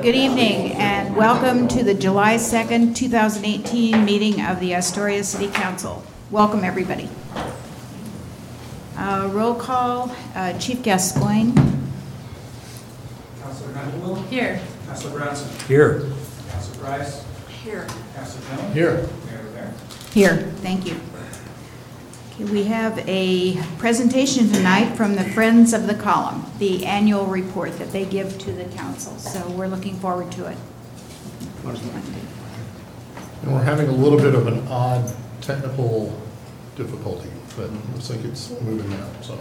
Good evening and welcome to the July 2nd, 2018 meeting of the Astoria City Council. Welcome, everybody. Uh, Roll call, uh, Chief Gascoigne. Councilor Underwood? Here. Counselor Brownson? Here. Councilor Price? Here. Councilor Jones? Here. Mayor Rivera? Here, thank you. Okay, We have a presentation tonight from the Friends of the Column, the annual report that they give to the council, so we're looking forward to it. And we're having a little bit of an odd technical difficulty, but it looks like it's moving now, so.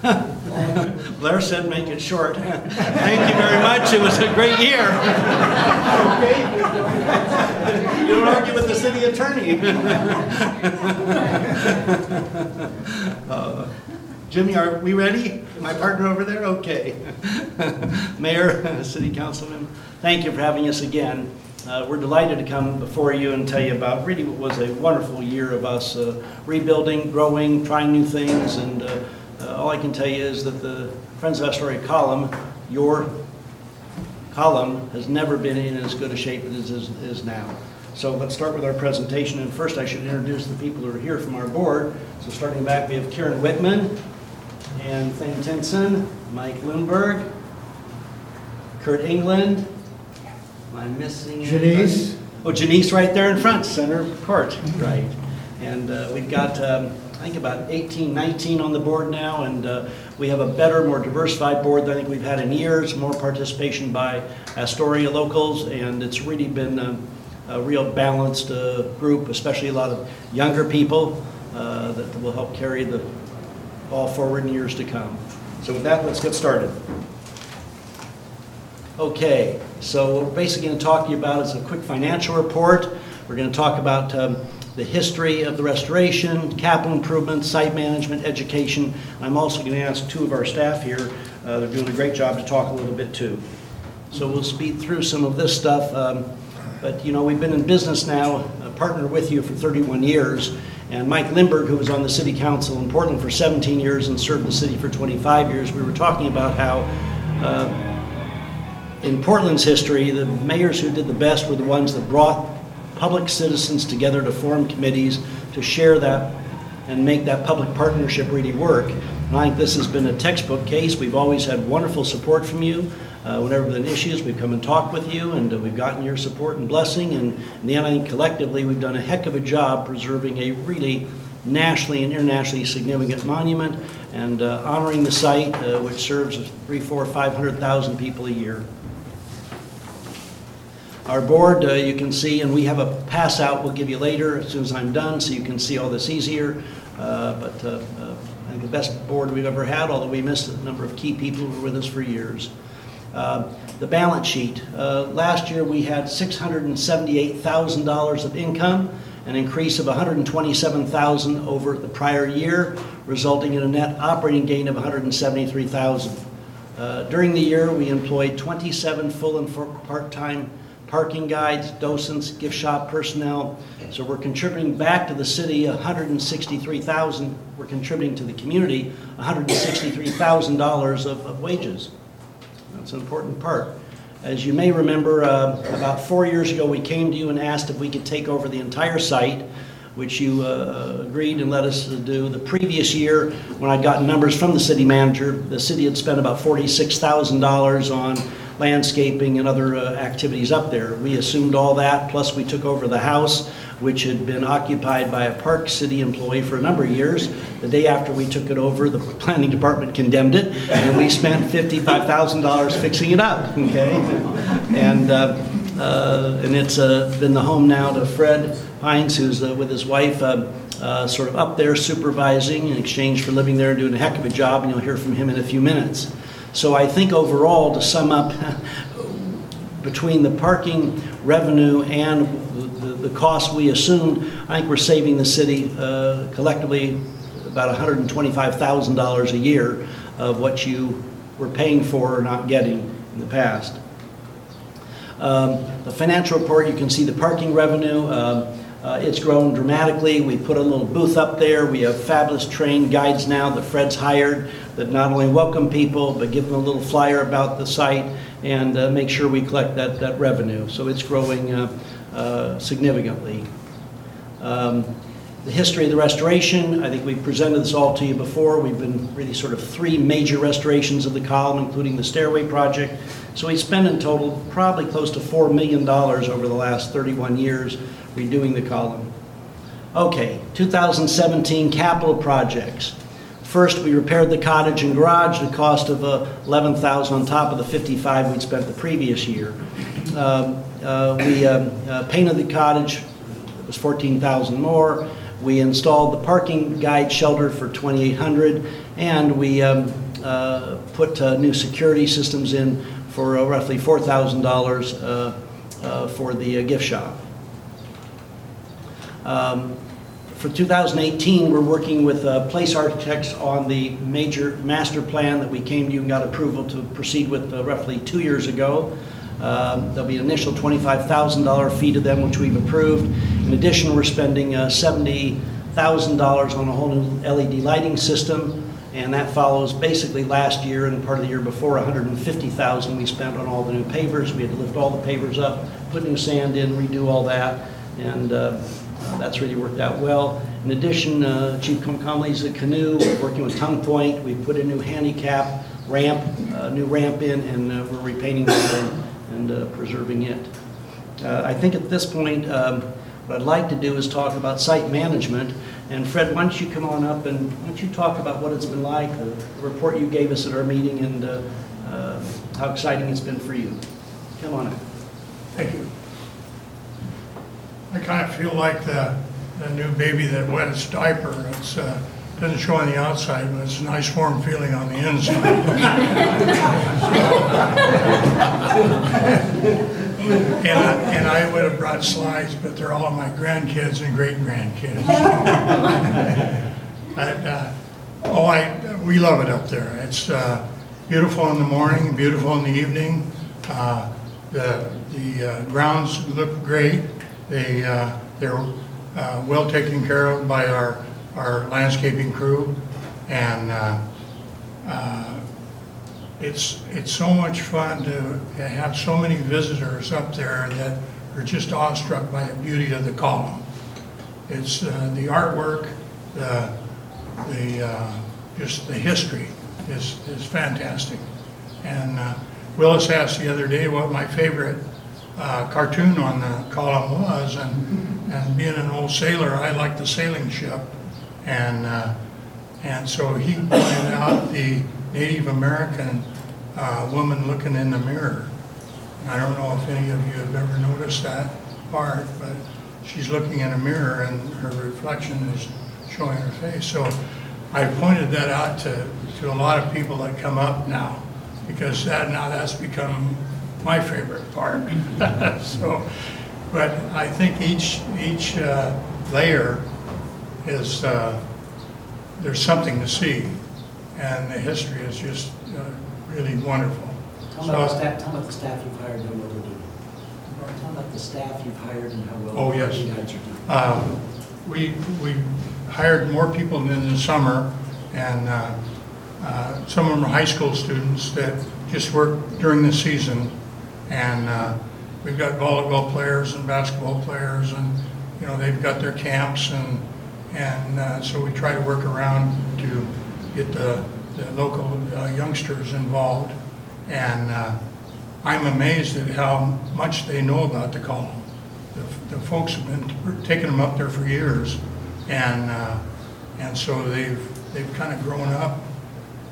Blair said make it short. Thank you very much. It was a great year. You don't argue with the city attorney. Uh, Jimmy, are we ready? My partner over there? Okay. Mayor, city councilman, thank you for having us again. Uh, We're delighted to come before you and tell you about really what was a wonderful year of us uh, rebuilding, growing, trying new things, and uh, uh, all I can tell you is that the Friends of Astoria column, your column, has never been in as good a shape as it is- now. So let's start with our presentation, and first I should introduce the people who are here from our board. So starting back, we have Karen Whitman, and Thane Tinson, Mike Lindberg, Kurt England, am I missing? anybody? Janice. Oh, Janice right there in front, center court, right. And uh, we've got, um, I think about 18, 19 on the board now, and uh, we have a better, more diversified board than I think we've had in years, more participation by Astoria locals, and it's really been um, a real balanced uh, group, especially a lot of younger people uh, that will help carry the ball forward in years to come. So with that, let's get started. Okay, so what we're basically going to talk to you about is a quick financial report. We're going to talk about um, the history of the restoration, capital improvements, site management, education. I'm also going to ask two of our staff here, uh, they're doing a great job to talk a little bit too. So we'll speed through some of this stuff. um, But, you know, we've been in business now, uh, partnered with you for 31 years. And Mike Lindberg, who was on the city council in Portland for 17 years and served the city for 25 years, we were talking about how uh, in Portland's history, the mayors who did the best were the ones that brought public citizens together to form committees to share that and make that public partnership really work. And I think this has been a textbook case. We've always had wonderful support from you. Uh, Whenever there issues, we've come and talked with you, and uh, we've gotten your support and blessing. And in the end, I think collectively, we've done a heck of a job preserving a really nationally and internationally significant monument and uh, honoring the site, uh, which serves three, four, five hundred thousand people a year. Our board, uh, you can see, and we have a pass out we'll give you later as soon as I'm done, so you can see all this easier. Uh, But uh, uh, I think the best board we've ever had, although we missed a number of key people who were with us for years. Uh, The balance sheet, uh, last year we had $678,000 of income, an increase of 127,000 over the prior year, resulting in a net operating gain of 173,000. Uh, During the year, we employed 27 full and part-time parking guides, docents, gift shop personnel. So we're contributing back to the city 163,000, we're contributing to the community $163,000 of of wages. That's an important part. As you may remember, uh, about four years ago, we came to you and asked if we could take over the entire site, which you uh, agreed and let us do. The previous year, when I'd gotten numbers from the city manager, the city had spent about $46,000 on landscaping and other uh, activities up there. We assumed all that, plus we took over the house, which had been occupied by a Park City employee for a number of years. The day after we took it over, the planning department condemned it, and we spent $55,000 fixing it up, okay? And, uh, uh, and it's uh, been the home now to Fred Hines, who's uh, with his wife, uh, uh, sort of up there supervising in exchange for living there and doing a heck of a job, and you'll hear from him in a few minutes. So I think overall, to sum up, between the parking revenue and the, the cost we assumed, I think we're saving the city uh, collectively about $125,000 a year of what you were paying for or not getting in the past. Um, The financial report, you can see the parking revenue. um, Uh, It's grown dramatically. We put a little booth up there. We have fabulous trained guides now that Fred's hired that not only welcome people, but give them a little flyer about the site and uh, make sure we collect that, that revenue. So it's growing uh, uh, significantly. Um, The history of the restoration, I think we've presented this all to you before. We've been really sort of three major restorations of the column, including the stairway project. So we spent in total probably close to $4 million over the last 31 years redoing the column. Okay, 2017 capital projects. First, we repaired the cottage and garage, the cost of uh, 11,000 on top of the 55 we'd spent the previous year. Um, uh, We um, uh, painted the cottage, it was 14,000 more. We installed the parking guide shelter for 2,800, and we um, uh, put uh, new security systems in for uh, roughly $4,000 uh, uh, for the uh, gift shop. Um, For 2018, we're working with uh, Place Architects on the major master plan that we came to you and got approval to proceed with uh, roughly two years ago. Um, There'll be an initial $25,000 fee to them, which we've approved. In addition, we're spending uh, $70,000 on a whole new LED lighting system, and that follows basically last year and part of the year before, 150,000 we spent on all the new pavers. We had to lift all the pavers up, put new sand in, redo all that, and uh, That's really worked out well. In addition, uh, Chief Comcomly's a canoe, we're working with Tongue Point, we put a new handicap ramp, uh, new ramp in, and uh, we're repainting it and- and uh, preserving it. Uh, I think at this point, um, what I'd like to do is talk about site management. And Fred, why don't you come on up and why don't you talk about what it's been like, the report you gave us at our meeting, and uh, uh, how exciting it's been for you. Come on up. Thank you. I kind of feel like the, the new baby that wet its diaper. It's, uh, doesn't show on the outside, but it's a nice warm feeling on the inside. And I, and I would have brought slides, but they're all my grandkids and great-grandkids. But, uh, oh, I, we love it up there. It's uh, beautiful in the morning, beautiful in the evening. Uh, The, the uh, grounds look great. They, uh, they're uh, well taken care of by our, our landscaping crew. And uh, uh, it's, it's so much fun to have so many visitors up there that are just awestruck by the beauty of the column. It's uh, the artwork, the, the, uh, just the history is, is fantastic. And uh, Willis asked the other day what my favorite uh, cartoon on the column was, and, and being an old sailor, I like the sailing ship. And, uh, and so he pointed out the Native American uh, woman looking in the mirror. I don't know if any of you have ever noticed that part, but she's looking in a mirror and her reflection is showing her face. So I pointed that out to, to a lot of people that come up now, because that, now that's become my favorite part. So, but I think each, each uh, layer is, uh, there's something to see, and the history is just uh, really wonderful. Tell me about the staff, tell about the staff you've hired and how well they're doing. Tell about the staff you've hired and how well Oh, yes. you guys are doing. Um, We, we hired more people in the summer, and uh, uh, some of them are high school students that just work during the season. And uh, we've got volleyball players and basketball players, and, you know, they've got their camps, and, and uh, so we try to work around to get the, the local uh, youngsters involved. And uh, I'm amazed at how much they know about the column. The the folks have been taking them up there for years, and, uh, and so they've, they've kind of grown up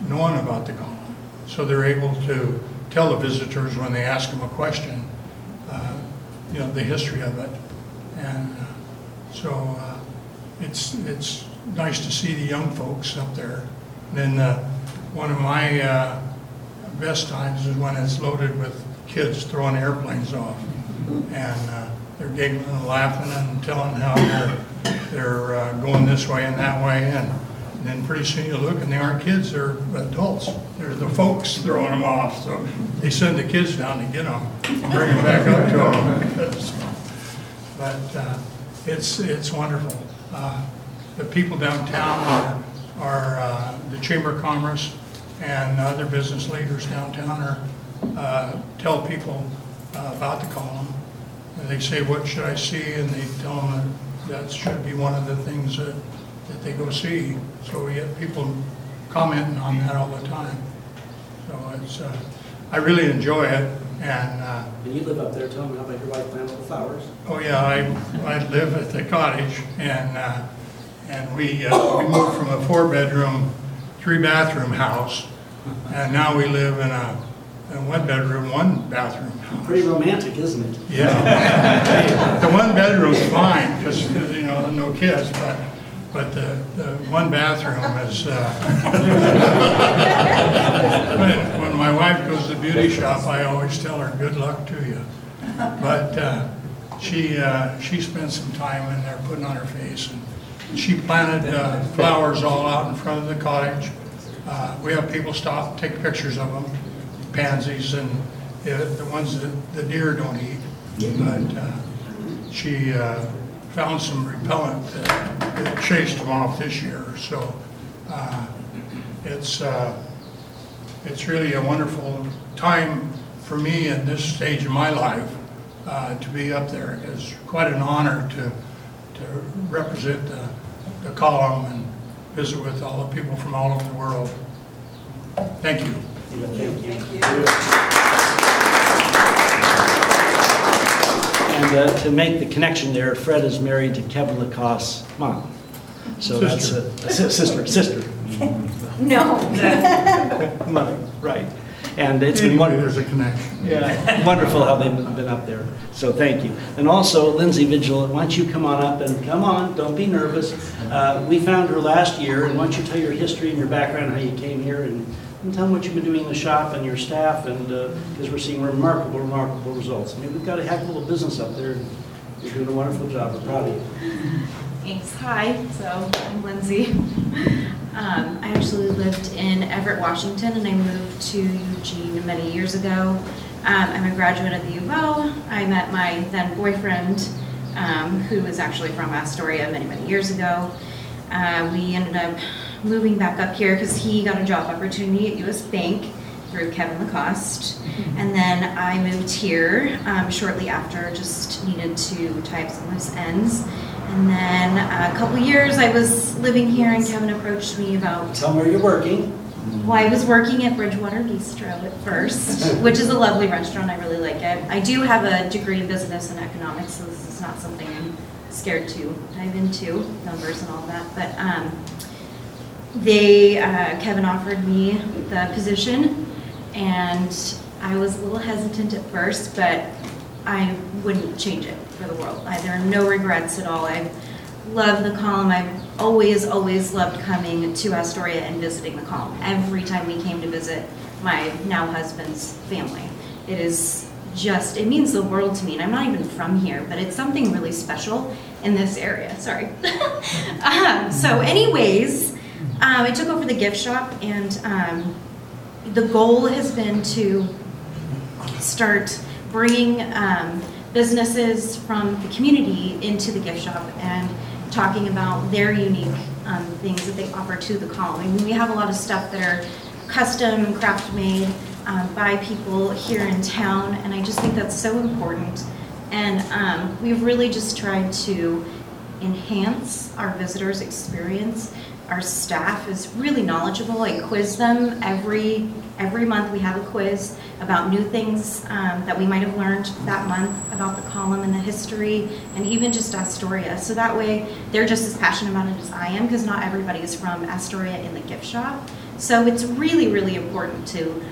knowing about the column. So they're able to tell the visitors when they ask them a question, uh, you know, the history of it. And uh, so uh, it's, it's nice to see the young folks up there. And then uh, one of my uh, best times is when it's loaded with kids throwing airplanes off. And uh, they're giggling and laughing and telling how they're, they're going this way and that way. And then pretty soon you look and they aren't kids, they're adults. They're the folks throwing them off. So they send the kids down to get them and bring them back up to them. But uh, it's, it's wonderful. Uh, The people downtown are, are, uh, the Chamber of Commerce and other business leaders downtown are, uh, tell people uh, about the column. And they say, what should I see? And they tell them that that should be one of the things that, that they go see. So we get people commenting on that all the time. So it's, uh, I really enjoy it and, uh, And you live up there, tell me how about your wife planting the flowers? Oh, yeah, I, I live at the cottage, and, uh, and we, uh, we moved from a four-bedroom, three-bathroom house, and now we live in a, a one-bedroom, one-bathroom house. Pretty romantic, isn't it? Yeah. The one-bedroom's fine, because, you know, no kids, but, but the, the one bathroom is, uh, when, when my wife goes to the beauty shop, I always tell her, good luck to you. But uh, she, uh, she spent some time in there putting on her face. and She planted uh, flowers all out in front of the cottage. Uh, We have people stop, take pictures of them, pansies and uh, the ones that the deer don't eat. But uh, she uh, found some repellent that that chased them off this year. So uh, it's, uh, it's really a wonderful time for me in this stage of my life uh, to be up there. It's quite an honor to, to represent the, the column and visit with all the people from all over the world. Thank you. And uh, to make the connection there, Fred is married to Kevin Lacoste's mom. So that's a a si- sister, sister. No. Mother, right. And it's been Anyway, wonderful. there's a connection. Yeah, wonderful how they've been up there. So thank you. And also Lindsay Vigil, why don't you come on up and, come on, don't be nervous. Uh, We found her last year, and why don't you tell your history and your background, how you came here, and and tell them what you've been doing in the shop and your staff, and, because we're seeing remarkable, remarkable results. I mean, we've got a heck of a business up there, and you're doing a wonderful job. We're proud of you. Thanks. Hi, so I'm Lindsay. Um, I actually lived in Everett, Washington, and I moved to Eugene many years ago. Um, I'm a graduate of the U of O. I met my then boyfriend, um, who was actually from Astoria many, many years ago. Uh, we ended up moving back up here because he got a job opportunity at US Bank through Kevin Lacoste. And then I moved here um, shortly after, just needed to tie up some loose ends. And then uh, a couple years I was living here and Kevin approached me about, Tell me where you're working. well, I was working at Bridgewater Bistro at first, which is a lovely restaurant, I really like it. I do have a degree in business and economics, so this is not something I'm scared to dive into, numbers and all that. But um, they, uh, Kevin offered me the position, and I was a little hesitant at first, but I wouldn't change it for the world. I- There are no regrets at all. I love the column. I've always, always loved coming to Astoria and visiting the column. Every time we came to visit my now husband's family. It is just, it means the world to me, and I'm not even from here, but it's something really special in this area, sorry. Um, So anyways, um, I took over the gift shop, and um, the goal has been to start bringing um, businesses from the community into the gift shop and talking about their unique um, things that they offer to the colony. I mean, we have a lot of stuff that are custom and craft made um, by people here in town, and I just think that's so important. And um, we've really just tried to enhance our visitors' experience. Our staff is really knowledgeable. I quiz them every, every month. We have a quiz about new things um, that we might have learned that month about the column and the history, and even just Astoria. So that way, they're just as passionate about it as I am, because not everybody is from Astoria in the gift shop. So it's really, really important to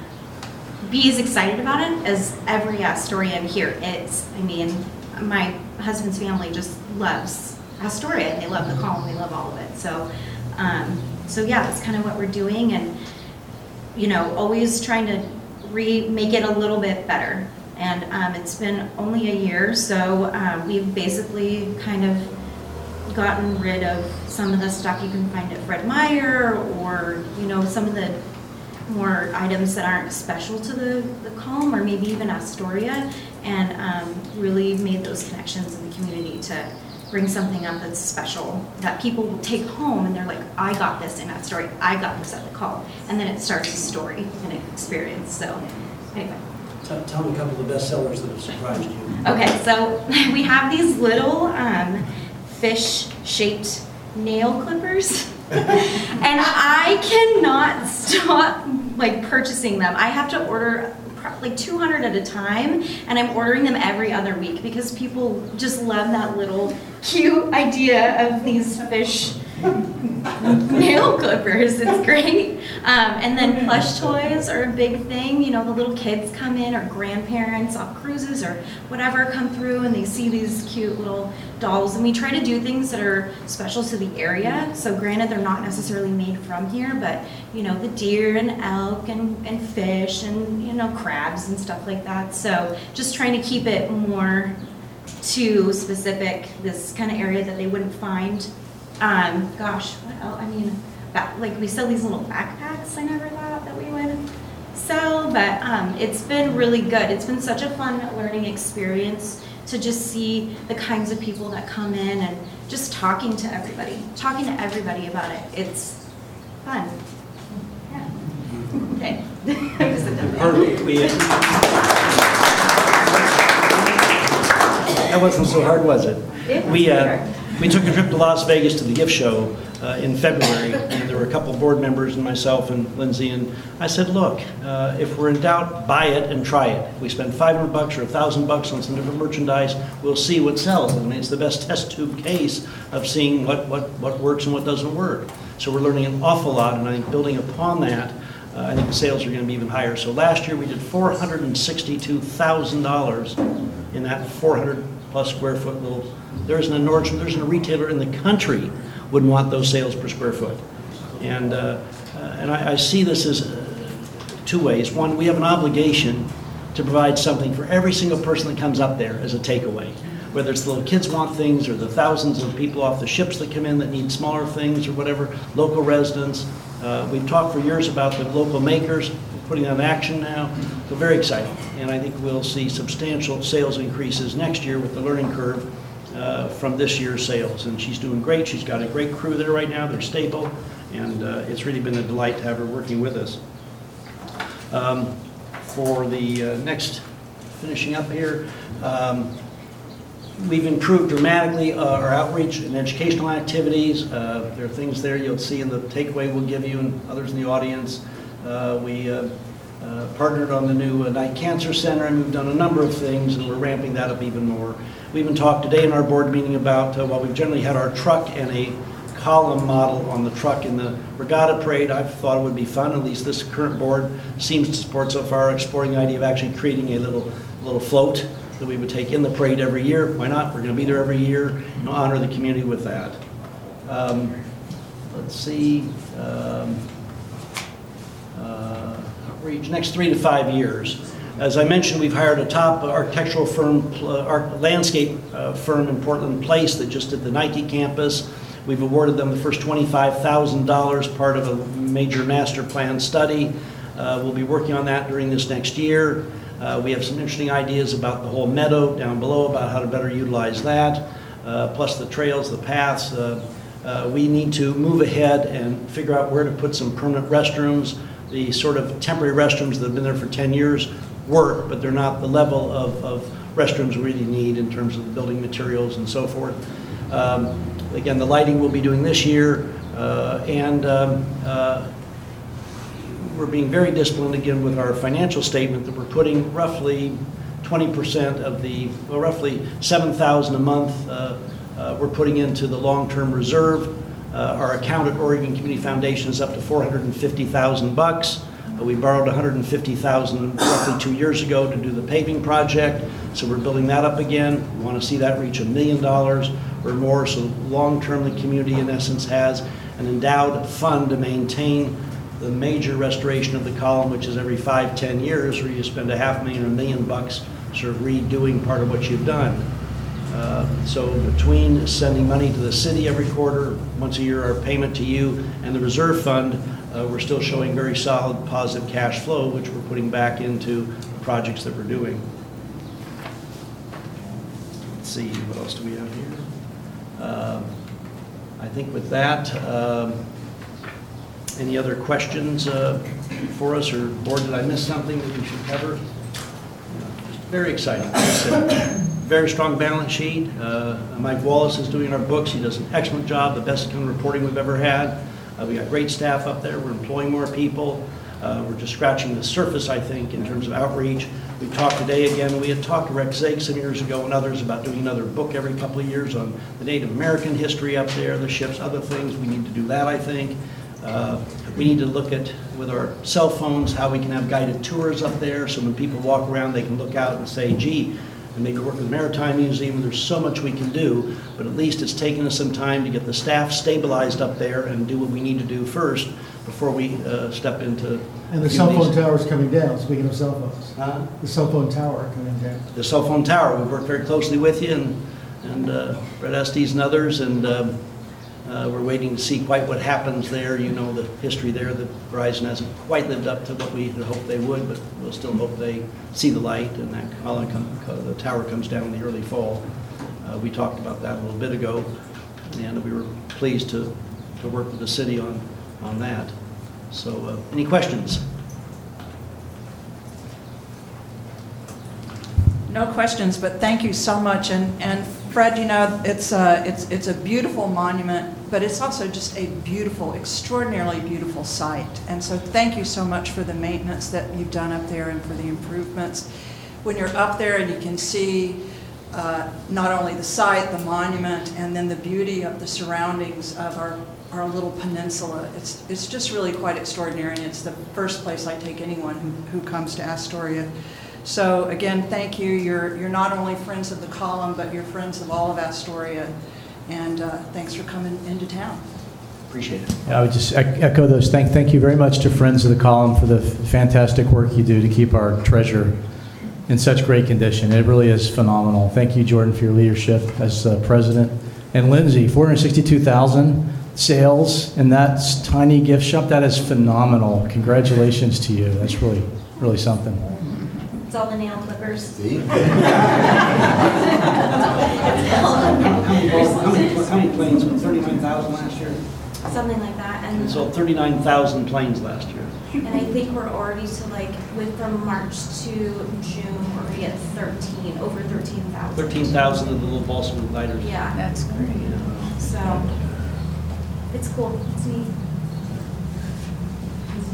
be as excited about it as every Astorian here is. I mean, my husband's family just loves Astoria, they love the column, they love all of it. So, um, so yeah, that's kind of what we're doing, and you know, always trying to re make it a little bit better. And um, it's been only a year, so um, we've basically kind of gotten rid of some of the stuff you can find at Fred Meyer, or you know, some of the more items that aren't special to the, the calm or maybe even Astoria and um, really made those connections in the community to, bring something up that's special that people will take home and they're like, I got this in that story, I got this at the call. And then it starts a story and an experience. So, anyway. Tell tell me a couple of the best sellers that have surprised you. Okay, so we have these little um, fish-shaped nail clippers, and I cannot stop like purchasing them. I have to order like 200 at a time, and I'm ordering them every other week because people just love that little cute idea of these fish nail clippers. It's great. Um, and then plush toys are a big thing. You know, the little kids come in, or grandparents off cruises or whatever come through, and they see these cute little dolls. And we try to do things that are special to the area. So, granted, they're not necessarily made from here, but you know, the deer and elk and, and fish and you know, crabs and stuff like that. So, just trying to keep it more to specific this kind of area that they wouldn't find. Um, gosh, what else? I mean, back, like we sell these little backpacks. I never thought that we would sell, but um, it's been really good. It's been such a fun learning experience to just see the kinds of people that come in and just talking to everybody, talking to everybody about it. It's fun. Yeah. Okay. I'm gonna sit down. Perfect. That wasn't so hard, was it? It was We, uh, hard. We took a trip to Las Vegas to the gift show uh, in February, and there were a couple board members and myself and Lindsay, and I said, look, uh, if we're in doubt, buy it and try it. We spend 500 bucks or 1,000 bucks on some different merchandise, we'll see what sells. I mean, it's the best test tube case of seeing what, what, what works and what doesn't work. So we're learning an awful lot, and I think building upon that, uh, I think the sales are going to be even higher. So last year, we did $462,000 in that 400-plus square foot little, there isn't a Nordstrom, there isn't a retailer in the country wouldn't want those sales per square foot. And, uh, uh, and I I see this as uh, two ways. One, we have an obligation to provide something for every single person that comes up there as a takeaway. Whether it's the little kids want things, or the thousands of people off the ships that come in that need smaller things, or whatever, local residents. Uh, We've talked for years about the local makers, putting on action now, so very exciting. And I think we'll see substantial sales increases next year with the learning curve uh, from this year's sales. And she's doing great, she's got a great crew there right now, they're stable, and uh, it's really been a delight to have her working with us. Um, For the uh, next, finishing up here, um, we've improved dramatically uh, our outreach and educational activities. Uh, There are things there you'll see in the takeaway we'll give you and others in the audience. Uh, We uh, uh, partnered on the new uh, Knight Cancer Center, and we've done a number of things, and we're ramping that up even more. We even talked today in our board meeting about, uh, while we've generally had our truck and a column model on the truck in the regatta parade. I've thought it would be fun, at least this current board seems to support so far, exploring the idea of actually creating a little, little float that we would take in the parade every year. Why not? We're going to be there every year, and honor the community with that. Um, Let's see, um, uh, next three to five years. As I mentioned, we've hired a top architectural firm, pl- ar- landscape uh, firm in Portland Place that just did the Nike campus. We've awarded them the first $25,000, part of a major master plan study. Uh, We'll be working on that during this next year. Uh, We have some interesting ideas about the whole meadow down below, about how to better utilize that, uh, plus the trails, the paths. Uh, uh, We need to move ahead and figure out where to put some permanent restrooms. The sort of temporary restrooms that have been there for 10 years work, but they're not the level of of restrooms we really need in terms of the building materials and so forth. Um, Again, the lighting we'll be doing this year, uh, and um, uh, we're being very disciplined again with our financial statement that we're putting roughly 20% of the, well, roughly 7,000 a month, uh, uh, we're putting into the long-term reserve. Uh, Our account at Oregon Community Foundation is up to 450,000 bucks. Uh, We borrowed 150,000 roughly two years ago to do the paving project, so we're building that up again. We want to see that reach a million dollars or more, so long-term, the community in essence has an endowed fund to maintain the major restoration of the column, which is every five, ten years, where you spend a half million or a million bucks sort of redoing part of what you've done. Uh, So between sending money to the city every quarter, once a year, our payment to you, and the reserve fund, we're still showing very solid positive cash flow, which we're putting back into the projects that we're doing. Let's see, what else do we have here? Um, I think with that, um, any other questions uh, for us, or board, did I miss something that we should cover? Very exciting. Very strong balance sheet. Uh, Mike Wallace is doing our books. He does an excellent job, the best kind of reporting we've ever had. Uh, We got great staff up there. We're employing more people. Uh, We're just scratching the surface, I think, in terms of outreach. We talked today again, we had talked to Rex Ziak some years ago and others about doing another book every couple of years on the Native American history up there, the ships, other things. We need to do that, I think. Uh, We need to look at, with our cell phones, how we can have guided tours up there, so when people walk around, they can look out and say, gee, and maybe work with the Maritime Museum, there's so much we can do, but at least it's taken us some time to get the staff stabilized up there and do what we need to do first before we uh, step into. And the cell phone tower is coming down, speaking of cell phones. Huh? The cell phone tower coming down. the cell phone tower. We've worked very closely with you and, and uh, Brett Estes and others, and um, uh, we're waiting to see quite what happens there. You know the history there, The Verizon hasn't quite lived up to what we had hoped they would, but we'll still hope they see the light and that come- the tower comes down in the early fall. Uh, We talked about that a little bit ago, and we were pleased to, to work with the city on, on that. So, uh, any questions? No questions, but thank you so much. And, and Fred, you know, it's a, it's, it's a beautiful monument, but it's also just a beautiful, extraordinarily beautiful site. And so thank you so much for the maintenance that you've done up there and for the improvements. When you're up there and you can see uh, not only the site, the monument, and then the beauty of the surroundings of our, our little peninsula, it's, it's just really quite extraordinary. And it's the first place I take anyone who, who comes to Astoria. So again, thank you. You're, you're not only friends of the column, but you're friends of all of Astoria. And uh, thanks for coming into town. Appreciate it. I would just echo those. Thank, thank you very much to Friends of the Column for the f- fantastic work you do to keep our treasure in such great condition. It really is phenomenal. Thank you, Jordan, for your leadership as uh, president. And Lindsay, 462,000 sales in that tiny gift shop. That is phenomenal. Congratulations to you. That's really, really something. It's all the nail clippers. How many, how many, how many planes, thirty-nine thousand last year? Something like that, and, sold thirty-nine thousand planes last year. and I think we're already to like, with from March to June, we're already at thirteen, over thirteen thousand. Thirteen thousand of the little balsa wood lighters. Yeah, That's great. so, it's cool, it's neat.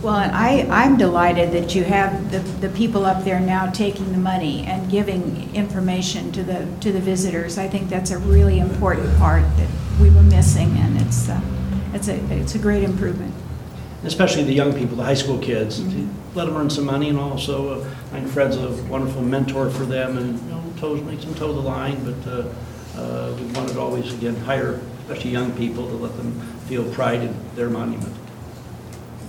Well, and I, I'm delighted that you have the, the people up there now taking the money and giving information to the, to the visitors. I think that's a really important part that we were missing, and it's, uh, it's a, it's a great improvement. Especially the young people, the high school kids, to let them earn some money and also, uh, I think Fred's a wonderful mentor for them and, you know, toes, makes them toe the line, but, uh, uh, we wanted always, again, hire, especially young people, to let them feel pride in their monument.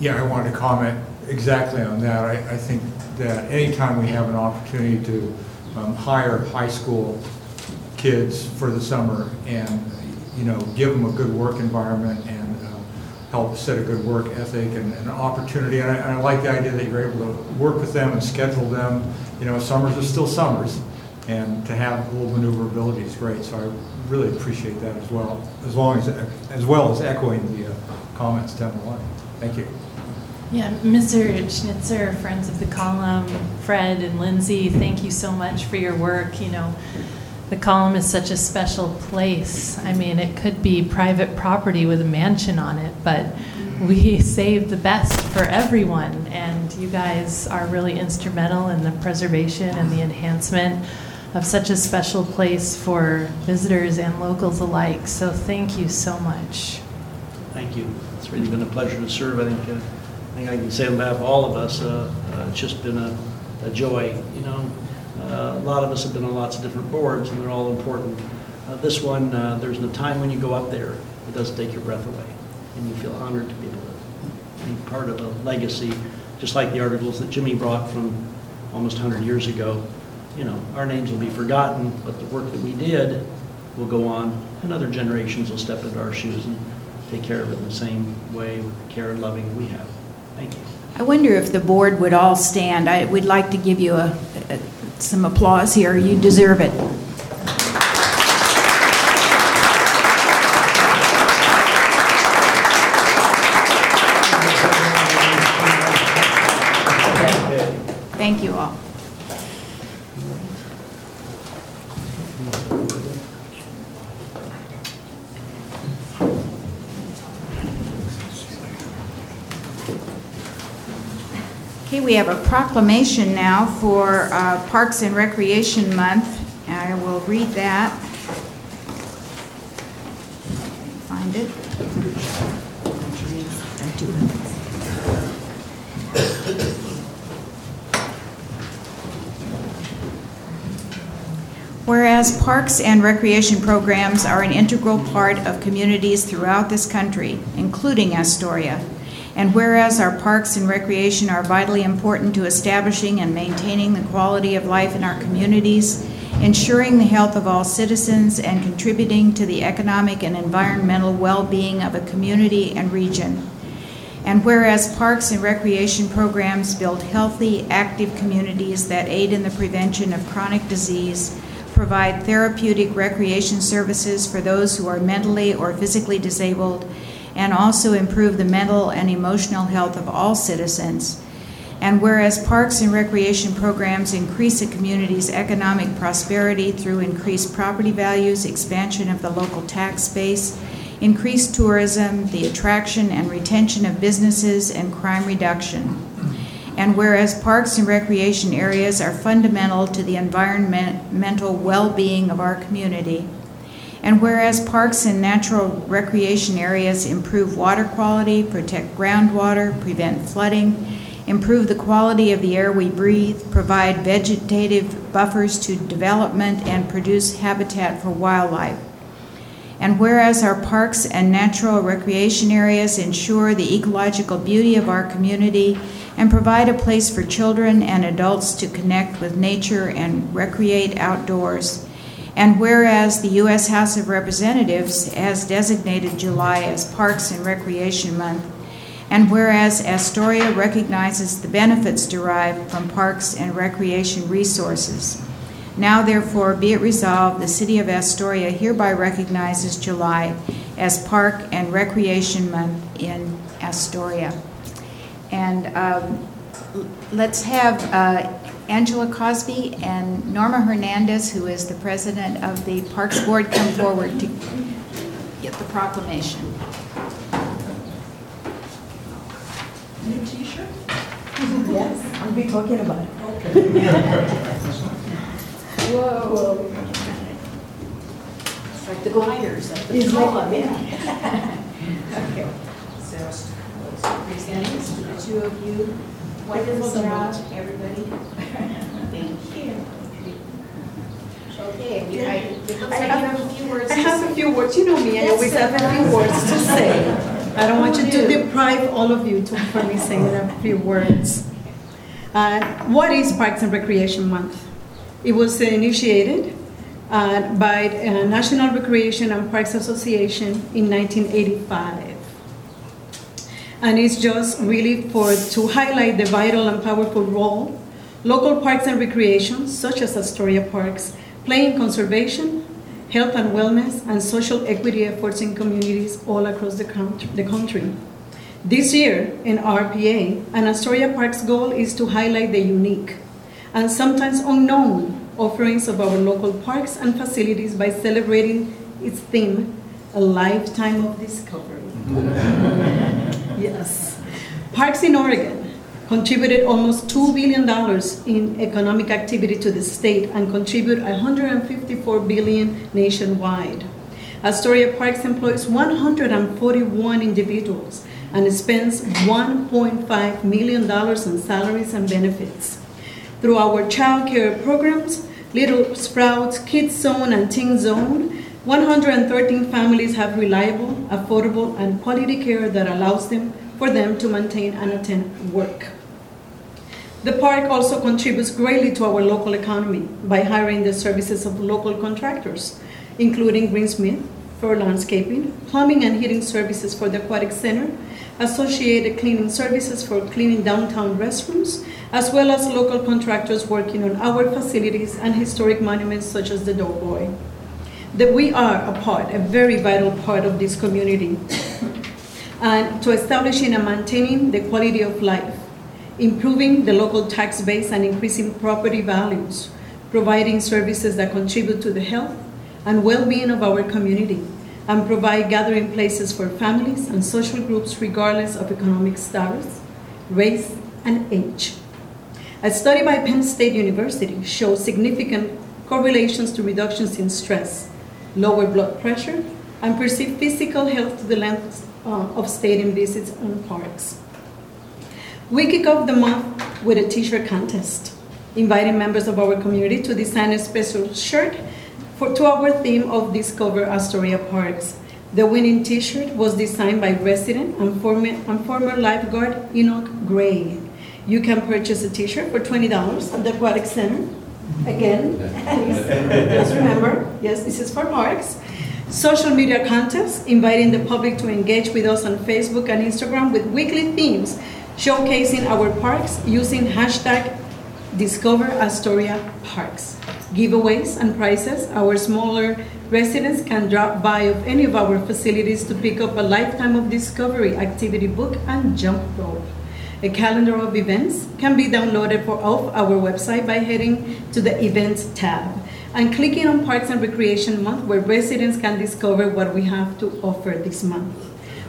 Yeah, I wanted to comment exactly on that. I, I think that anytime we have an opportunity to um, hire high school kids for the summer and, you know, give them a good work environment and uh, help set a good work ethic and an opportunity, and I, and I like the idea that you're able to work with them and schedule them, you know, summers are still summers, and to have a little maneuverability is great, so I really appreciate that as well, as long as, as well as echoing the uh, comments down the line. Thank you. Yeah, Mr. Schnitzer, Friends of the Column, Fred and Lindsay, thank you so much for your work. You know, the column is such a special place. I mean, it could be private property with a mansion on it, but we save the best for everyone. And you guys are really instrumental in the preservation and the enhancement of such a special place for visitors and locals alike. So thank you so much. Thank you. It's really been a pleasure to serve. I think, uh, I think I can say on behalf of all of us, uh, uh, it's just been a, a joy, you know. Uh, A lot of us have been on lots of different boards, and they're all important. Uh, This one, uh, there's no time when you go up there, it doesn't take your breath away, and you feel honored to be able to be part of a legacy, just like the articles that Jimmy brought from almost 100 years ago. You know, our names will be forgotten, but the work that we did will go on, and other generations will step into our shoes and take care of it in the same way, with the care and loving we have. Thank you. I wonder if the board would all stand. I, we'd like to give you a, a- some applause here. You deserve it. Thank you all. Okay, we have a proclamation now for uh, Parks and Recreation Month. I will read that. Find it. Whereas parks and recreation programs are an integral part of communities throughout this country, including Astoria. And whereas our parks and recreation are vitally important to establishing and maintaining the quality of life in our communities, ensuring the health of all citizens, and contributing to the economic and environmental well being of a community and region. And whereas parks and recreation programs build healthy, active communities that aid in the prevention of chronic disease, provide therapeutic recreation services for those who are mentally or physically disabled, and also improve the mental and emotional health of all citizens. And whereas parks and recreation programs increase a community's economic prosperity through increased property values, expansion of the local tax base, increased tourism, the attraction and retention of businesses, and crime reduction. And whereas parks and recreation areas are fundamental to the environmental well being of our community. And whereas parks and natural recreation areas improve water quality, protect groundwater, prevent flooding, improve the quality of the air we breathe, provide vegetative buffers to development, and produce habitat for wildlife. And whereas our parks and natural recreation areas ensure the ecological beauty of our community and provide a place for children and adults to connect with nature and recreate outdoors. And whereas the U.S. House of Representatives has designated July as Parks and Recreation Month, and whereas Astoria recognizes the benefits derived from parks and recreation resources. Now, therefore, be it resolved, the City of Astoria hereby recognizes July as Park and Recreation Month in Astoria. And um, let's have uh, Angela Cosby and Norma Hernandez, who is the president of the Parks Board, come forward to get the proclamation. New t-shirt? Yes, I'll be talking about it. Whoa. It's like the gliders of the It's like- column, yeah. Okay, so, presenting to the two of you. Wonderful job, everybody. Thank you. Okay, we- I- like have a few words I have a few words, you know me, I always have a few words to say. I don't want you to deprive all of you to, from me saying a few words. Uh, What is Parks and Recreation Month? It was initiated uh, by uh, National Recreation and Parks Association in 1985. And it's just really for, to highlight the vital and powerful role local parks and recreation, such as Astoria Parks, play in conservation, health and wellness, and social equity efforts in communities all across the country. This year, NRPA, an Astoria Parks goal is to highlight the unique and sometimes unknown offerings of our local parks and facilities by celebrating its theme, a lifetime of discovery. Yes. Parks in Oregon contributed almost $2 billion in economic activity to the state and contribute 154 billion nationwide. Astoria Parks employs 141 individuals and spends $1.5 million in salaries and benefits. Through our child care programs, Little Sprouts, Kids Zone, and Teen Zone, 113 families have reliable, affordable, and quality care that allows them for them to maintain and attend work. The park also contributes greatly to our local economy by hiring the services of local contractors, including Greensmith for landscaping, plumbing and heating services for the Aquatic Center, associated cleaning services for cleaning downtown restrooms, as well as local contractors working on our facilities and historic monuments such as the Doughboy. That we are a part, a very vital part of this community, and to establishing and maintaining the quality of life improving the local tax base and increasing property values, providing services that contribute to the health and well-being of our community, and provide gathering places for families and social groups regardless of economic status, race, and age. A study by Penn State University shows significant correlations to reductions in stress, lower blood pressure, and perceived physical health to the length uh, of stadium visits and parks. We kick off the month with a t-shirt contest, inviting members of our community to design a special shirt for, to our theme of Discover Astoria Parks. The winning t-shirt was designed by resident and former, and former lifeguard Enoch Gray. You can purchase a t-shirt for $20 at the Aquatic Center. Again, just remember, yes, this is for parks. Social media contests, inviting the public to engage with us on Facebook and Instagram with weekly themes showcasing our parks using hashtag Discover Astoria Parks. Giveaways and prizes, our smaller residents can drop by of any of our facilities to pick up a Lifetime of Discovery activity book and jump rope. A calendar of events can be downloaded for, off our website by heading to the Events tab and clicking on Parks and Recreation Month, where residents can discover what we have to offer this month.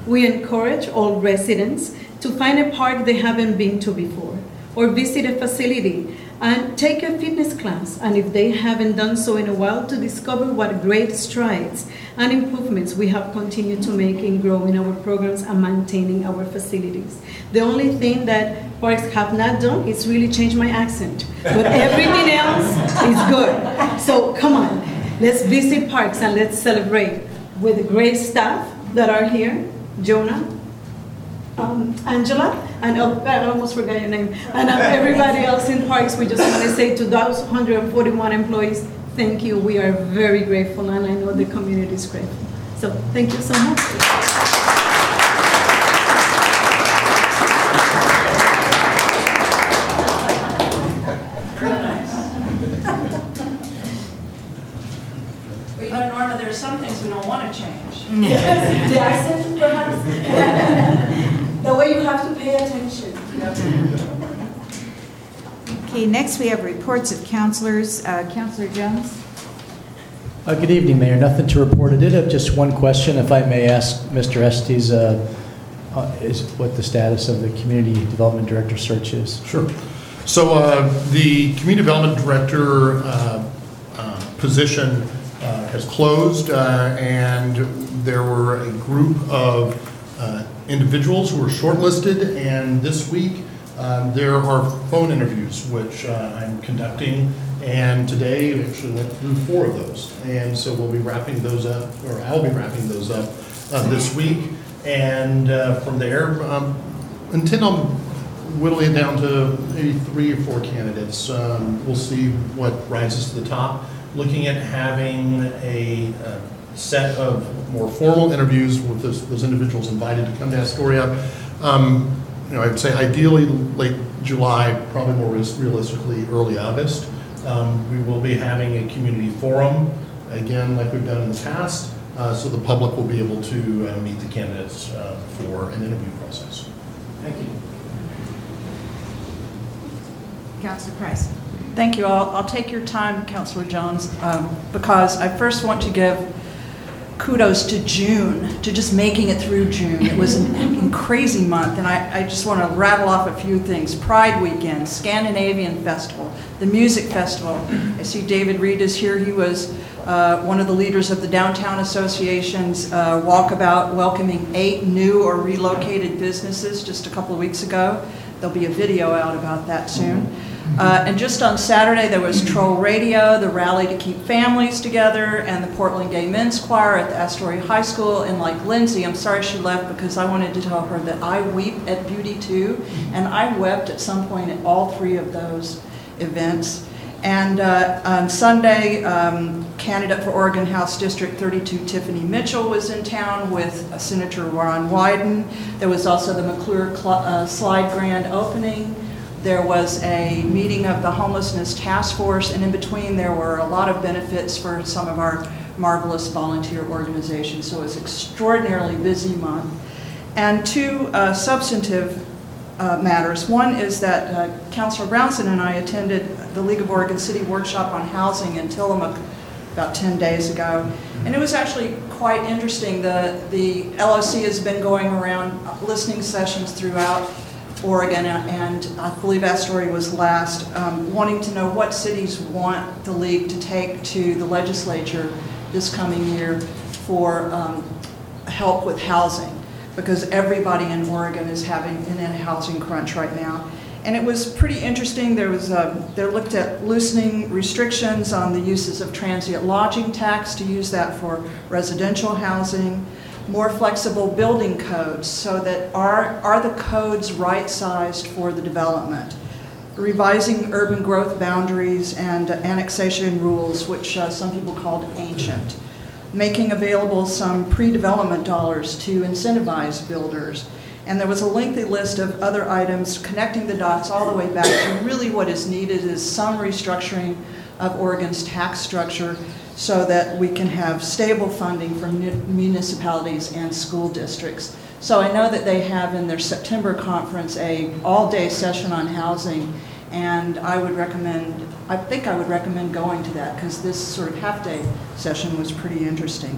We encourage all residents to find a park they haven't been to before, or visit a facility and take a fitness class, and if they haven't done so in a while, to discover what great strides and improvements we have continued to make in growing our programs and maintaining our facilities. The only thing that parks have not done is really change my accent, but everything else is good. So come on, let's visit parks and let's celebrate with the great staff that are here, Jonah, um, Angela, and oh, I almost forgot your name, and um, everybody else in parks. We just want to say to those 141 employees, thank you. We are very grateful, and I know the community is grateful. So thank you so much. But you know, Norma, there's some things we don't want to change. the accent, perhaps. the way you have to pay attention. Okay, next we have reports of counselors. Uh, Counselor Jones? Uh, Good evening, Mayor. Nothing to report. I did have just one question, if I may ask Mr. Estes, uh, uh, is what the status of the Community Development Director search is. Sure. So uh, the Community Development Director uh, uh, position uh, has closed, uh, and there were a group of uh, individuals who were shortlisted, and this week, um, there are phone interviews, which uh, I'm conducting, and today, we actually went through four of those. And so we'll be wrapping those up, or I'll be wrapping those up uh, this week. And uh, from there, um, intend on whittling it down to maybe three or four candidates. Um, We'll see what rises to the top. Looking at having a uh, set of more formal interviews with those, those individuals invited to come to Astoria. Um, You know, I'd say ideally late July, probably more realistically early August. Um, We will be having a community forum, again, like we've done in the past, uh, so the public will be able to uh, meet the candidates uh, for an interview process. Thank you. Counselor Price? Thank you. I'll, I'll take your time, Counselor Jones, um, because I first want to give kudos to June, to just making it through June. It was a crazy month, and I, I just want to rattle off a few things. Pride Weekend, Scandinavian Festival, the Music Festival. I see David Reed is here. He was uh, one of the leaders of the Downtown Association's uh, walkabout welcoming eight new or relocated businesses just a couple of weeks ago. There'll be a video out about that soon. Uh, and just on Saturday, there was Troll Radio, the rally to keep families together, and the Portland Gay Men's Choir at the Astoria High School. And like Lindsay, I'm sorry she left because I wanted to tell her that I weep at Beauty too, and I wept at some point at all three of those events. And uh, on Sunday, um, candidate for Oregon House District 32 Tiffany Mitchell was in town with uh, Senator Ron Wyden. There was also the McClure Cl- uh, Slide Grand opening. There was a meeting of the homelessness task force, and in between, there were a lot of benefits for some of our marvelous volunteer organizations. So it was extraordinarily busy month. And two uh, substantive uh, matters. One is that uh, Councilor Brownson and I attended the League of Oregon City Workshop on Housing in Tillamook about 10 days ago. And it was actually quite interesting. The, the LOC has been going around listening sessions throughout Oregon, and I believe Astoria was last, um, wanting to know what cities want the league to take to the legislature this coming year for um, help with housing, because everybody in Oregon is having an in a housing crunch right now. And it was pretty interesting. There was, um, they looked at loosening restrictions on the uses of transient lodging tax to use that for residential housing, more flexible building codes so that are, are the codes right-sized for the development? Revising urban growth boundaries and annexation rules, which uh, some people called ancient. Making available some pre-development dollars to incentivize builders. And there was a lengthy list of other items connecting the dots all the way back to really what is needed is some restructuring of Oregon's tax structure so that we can have stable funding mu- municipalities and school districts. So I know that they have in their September conference a all-day session on housing, and I would recommend, I think I would recommend going to that because this sort of half-day session was pretty interesting.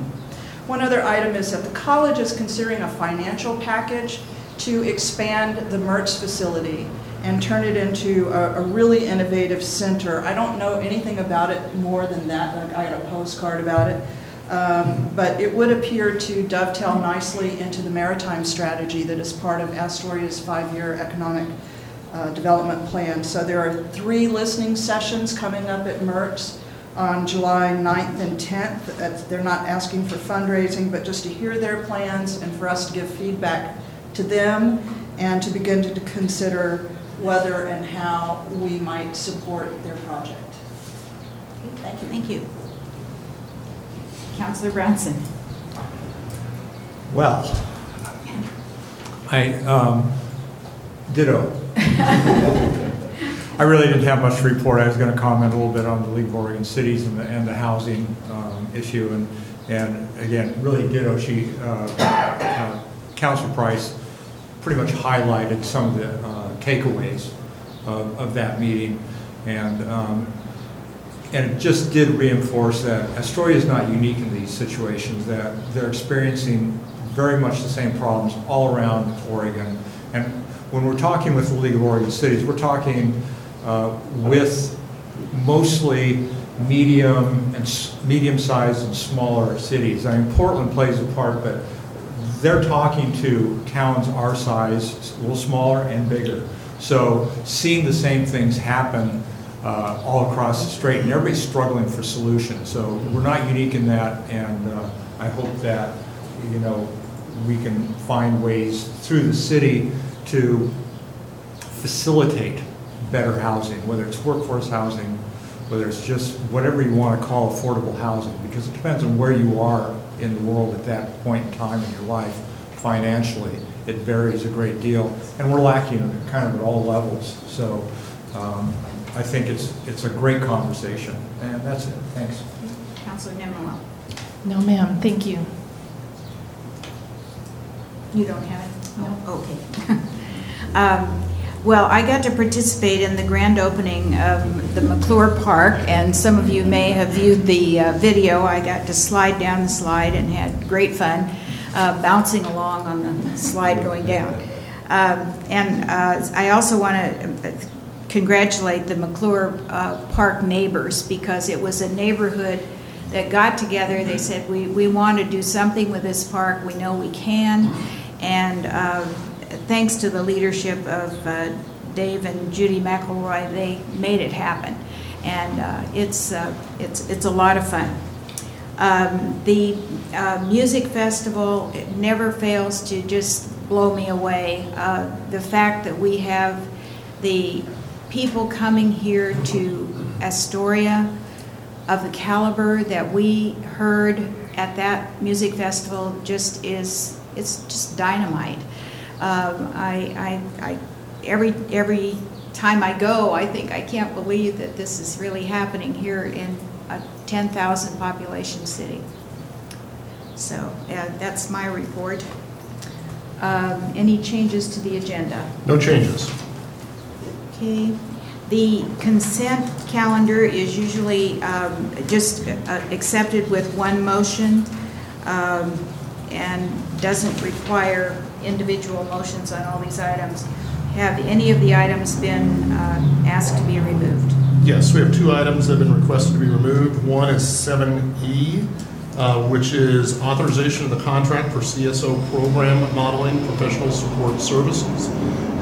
One other item is that the college is considering a financial package to expand the MERTS facility and turn it into a, a really innovative center. I don't know anything about it more than that. Like, I got a postcard about it. Um, but it would appear to dovetail nicely into the maritime strategy that is part of Astoria's five-year economic uh, development plan. So there are three listening sessions coming up at MERTS on July 9th and 10th. That's- They're not asking for fundraising, but just to hear their plans and for us to give feedback to them and to begin to consider whether and how we might support their project. Thank you. Thank you. Counselor Brownson? Well, I, um, ditto. I really didn't have much to report. I was going to comment a little bit on the League of Oregon Cities and the, and the housing um, issue. And, and again, really ditto. She, uh, uh, Council Price pretty much highlighted some of the uh, takeaways of, of that meeting. And, um, and it just did reinforce that Astoria is not unique in these situations, that they're experiencing very much the same problems all around Oregon. And when we're talking with the League of Oregon Cities, we're talking uh, with mostly medium and medium-sized and smaller cities. I mean, Portland plays a part, but they're talking to towns our size, a little smaller and bigger. So seeing the same things happen uh, all across the strait, and everybody's struggling for solutions. So we're not unique in that, and uh, I hope that, you know, we can find ways through the city to facilitate better housing, whether it's workforce housing, whether it's just whatever you want to call affordable housing, because it depends on where you are in the world at that point in time in your life financially. It varies a great deal, and we're lacking kind of at all levels. So um, I think it's, it's a great conversation, and that's it. Thanks. Counselor Nemlowill? No, ma'am, thank you. You don't have it? No. Okay. Um, Well, I got to participate in the grand opening of the McClure Park, and some of you may have viewed the uh, video. I got to slide down the slide and had great fun uh, bouncing along on the slide going down. Um, And uh, I also want to congratulate the McClure uh, Park neighbors because it was a neighborhood that got together. They said, we, we want to do something with this park. We know we can. And uh, thanks to the leadership of uh, Dave and Judy McElroy, they made it happen. And uh, it's, uh, it's, it's a lot of fun. Um, The uh, music festival never fails to just blow me away. Uh, The fact that we have the people coming here to Astoria of the caliber that we heard at that music festival just is, it's just dynamite. Um, I, I, I, every, every time I go, I think, I can't believe that this is really happening here in a 10,000 population city. So, uh, that's my report. Um, Any changes to the agenda? No changes. Okay. The consent calendar is usually um, just uh, accepted with one motion um, and doesn't require individual motions on all these items. Have any of the items been uh, asked to be removed? Yes, we have two items that have been requested to be removed. One is 7E, uh, which is authorization of the contract for CSO program modeling professional support services.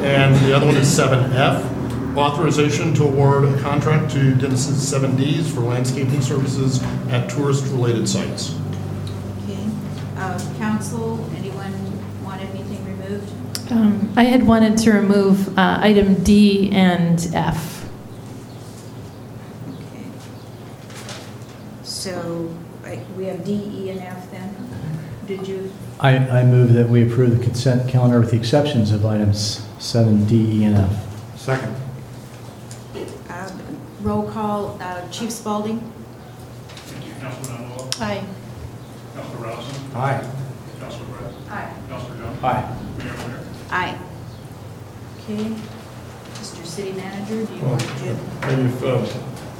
And the other one is 7F, authorization to award a contract to Dennis's 7Ds for landscaping services at tourist-related sites. Okay. Uh, Council, anyone want anything removed? Um, I had wanted to remove uh, item D and F. Okay. So like, we have D, E, and F then? Did you? I, I move that we approve the consent calendar with the exceptions of items 7, D, E, and F. Second. uh, Roll call, uh, Chief Spalding? Councilman Manuel, Aye. Councilor Brownson, Aye. Councilor Brett, Aye. Councilor Jones, Aye. Mayor Blair. Aye. Okay. Mr. City Manager, do you Well, want to? Maybe if uh,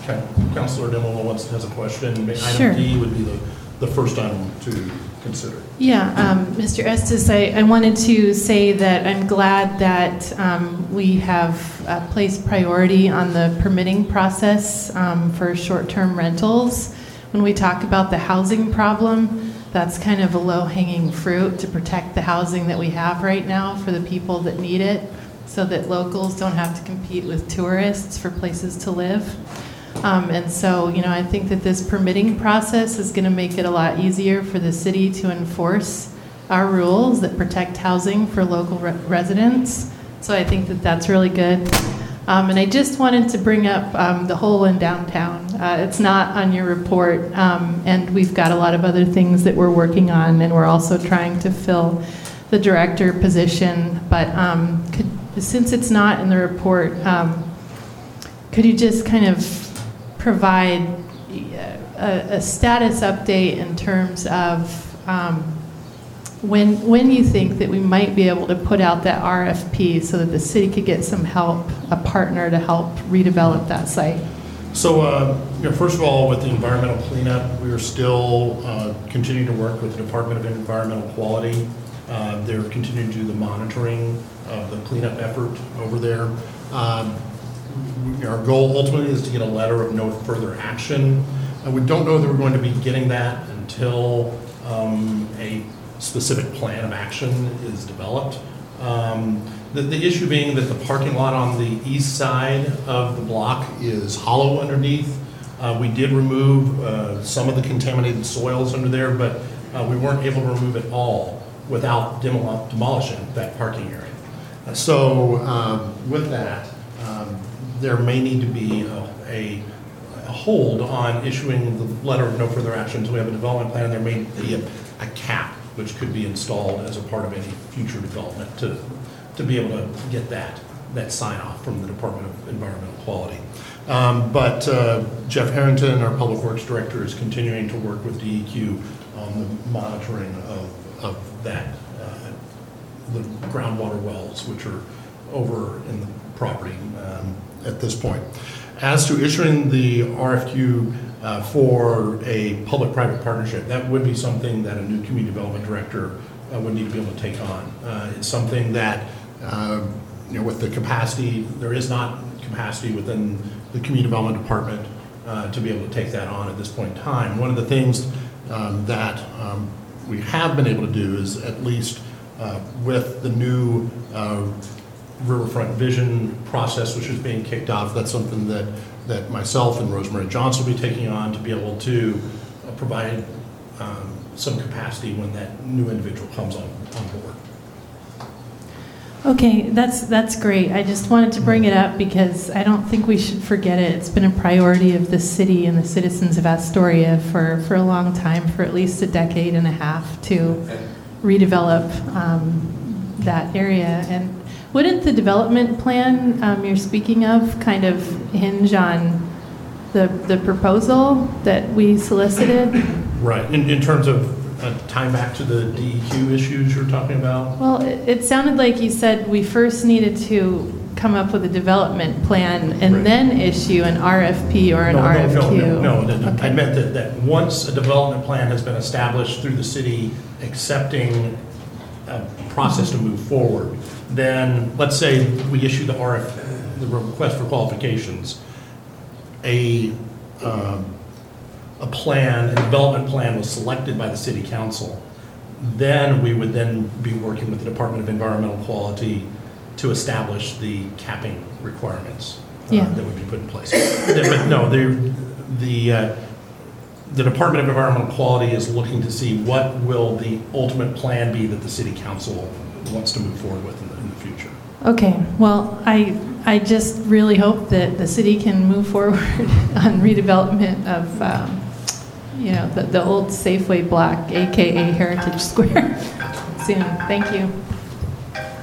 Coun- Councilor Nemlowill wants, has a question, Sure. item D would be the, the first item to consider. Yeah, um, Mr. Estes, I, I wanted to say that I'm glad that um, we have uh, placed priority on the permitting process um, for short-term rentals. When we talk about the housing problem, that's kind of a low-hanging fruit to protect the housing that we have right now for the people that need it, so that locals don't have to compete with tourists for places to live. Um, And so, you know, I think that this permitting process is going to make it a lot easier for the city to enforce our rules that protect housing for local re- residents. So I think that that's really good. Um, And I just wanted to bring up um, the hole in downtown. Uh, It's not on your report, um, and we've got a lot of other things that we're working on, and we're also trying to fill the director position. But um, could- since it's not in the report, um, could you just kind of provide a, a status update in terms of um, when, when you think that we might be able to put out that RFP so that the city could get some help, a partner to help redevelop that site? So, uh, you know, first of all, with the environmental cleanup, we are still uh, continuing to work with the Department of Environmental Quality. Uh, They're continuing to do the monitoring of the cleanup effort over there. Um, Our goal ultimately is to get a letter of no further action. Uh, We don't know that we're going to be getting that until um, a specific plan of action is developed. Um, The, the issue being that the parking lot on the east side of the block is hollow underneath. Uh, We did remove uh, some of the contaminated soils under there, but uh, we weren't able to remove it all without demol- demolishing that parking area. Uh, So um, with that, there may need to be a- a hold on issuing the letter of no further action until we have a development plan. And there may be a a cap which could be installed as a part of any future development to, to be able to get that, that sign off from the Department of Environmental Quality. Um, But uh, Jeff Harrington, our Public Works Director, is continuing to work with DEQ on the monitoring of, of that, uh, the groundwater wells, which are over in the property um, at this point. As to issuing the RFQ uh, for a public-private partnership, that would be something that a new community development director uh, would need to be able to take on. Uh, It's something that, uh, you know, with the capacity, there is not capacity within the community development department uh, to be able to take that on at this point in time. One of the things um, that um, we have been able to do is at least uh, with the new uh, Riverfront Vision process, which is being kicked off, that's something that, that myself and Rosemary Johnson will be taking on to be able to uh, provide um, some capacity when that new individual comes on, on board. Okay, that's, that's great. I just wanted to bring it up because I don't think we should forget it. It's been a priority of the city and the citizens of Astoria for, for a long time, for at least a decade and a half, to redevelop um, that area. And wouldn't the development plan um, you're speaking of kind of hinge on the, the proposal that we solicited? Right, in, in terms of uh, tying back to the DEQ issues you're talking about? Well, it it sounded like you said we first needed to come up with a development plan Right. and then issue an RFP or an No, no, RFQ. No, no, no, no, I meant that, that once a development plan has been established through the city accepting a process to move forward, then, let's say we issue the RF, the request for qualifications, a, um, a plan, a development plan was selected by the city council, then we would then be working with the Department of Environmental Quality to establish the capping requirements uh, Yeah. that would be put in place. But no, the, the, uh, the Department of Environmental Quality is looking to see what will the ultimate plan be that the city council wants to move forward with in the, in the future. Okay, well, I, I just really hope that the city can move forward on redevelopment of, um, you know, the, the old Safeway block, AKA Heritage Square, soon. Thank you.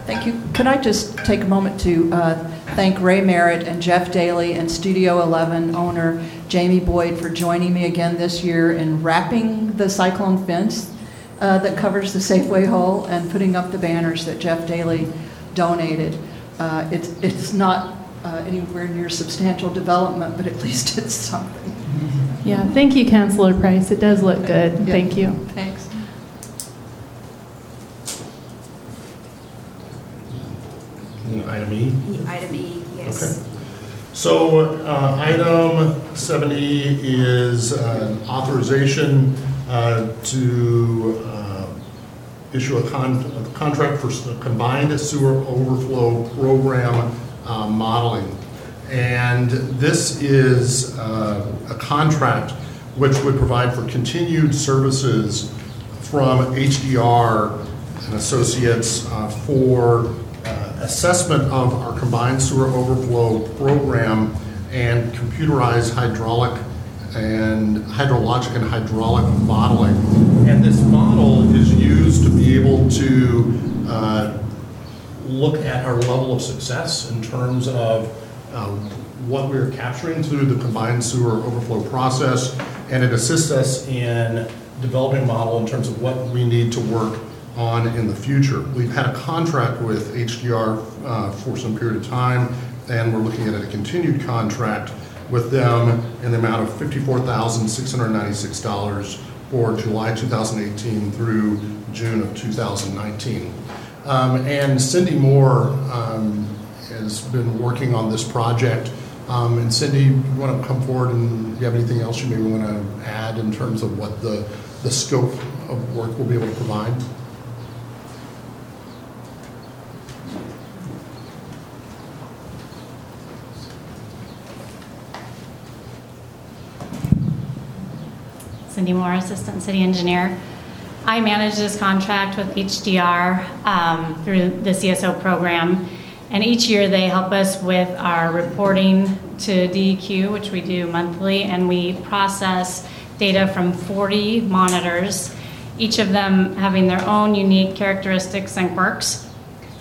Thank you. Could I just take a moment to uh, thank Ray Merritt and Jeff Daly and Studio 11 owner Jamie Boyd for joining me again this year in wrapping the cyclone fence uh, that covers the Safeway hole and putting up the banners that Jeff Daly donated. Uh, It's, it's not uh, anywhere near substantial development, but at least it's something. Yeah, thank you, Councilor Price. It does look good. Yeah. Thank you. Thanks. Item E? Item E, yes. Okay. So uh, item 7E is uh, authorization to uh, issue a con- a contract for s- combined sewer overflow program uh, modeling. And this is uh, a contract which would provide for continued services from HDR and Associates uh, for uh, assessment of our combined sewer overflow program and computerized hydraulic and hydrologic and hydraulic modeling. And this model is used to be able to uh, look at our level of success in terms of uh, what we're capturing through the combined sewer overflow process, and it assists us in developing a model in terms of what we need to work on in the future. We've had a contract with HDR uh, for some period of time, and we're looking at a continued contract with them in the amount of $54,696 for July 2018 through June of 2019. Um, And Cindy Moore um, has been working on this project. Um, And Cindy, you want to come forward and you have anything else you maybe want to add in terms of what the, the scope of work we'll be able to provide? Cindy Moore, Assistant City Engineer. I manage this contract with HDR um, through the CSO program, and each year they help us with our reporting to DEQ, which we do monthly, and we process data from 40 monitors, each of them having their own unique characteristics and quirks.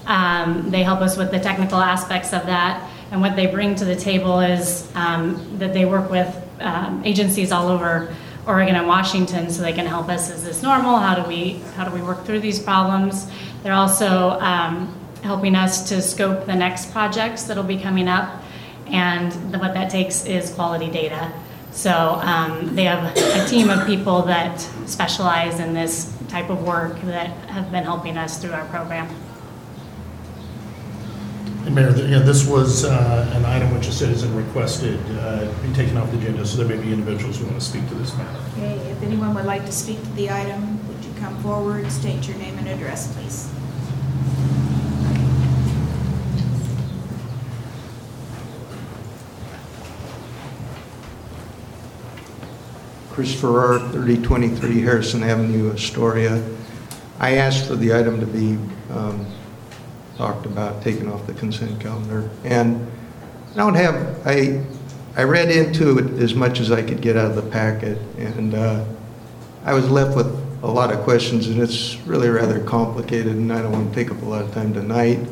Um, They help us with the technical aspects of that, and what they bring to the table is um, that they work with um, agencies all over Oregon and Washington, so they can help us, is this normal? How do we, how do we work through these problems? They're also um, helping us to scope the next projects that'll be coming up, and the- what that takes is quality data. So um, they have a team of people that specialize in this type of work that have been helping us through our program. And Mayor, th- yeah, this was uh, an item which a citizen requested uh, be taken off the agenda, so there may be individuals who want to speak to this matter. Okay, if anyone would like to speak to the item, would you come forward, state your name and address, please? Chris Farrar, 3023 Harrison Avenue, Astoria. I asked for the item to be um, talked about, taking off the consent calendar. And I don't have, I, I read into it as much as I could get out of the packet, and uh, I was left with a lot of questions, and it's really rather complicated, and I don't want to take up a lot of time tonight.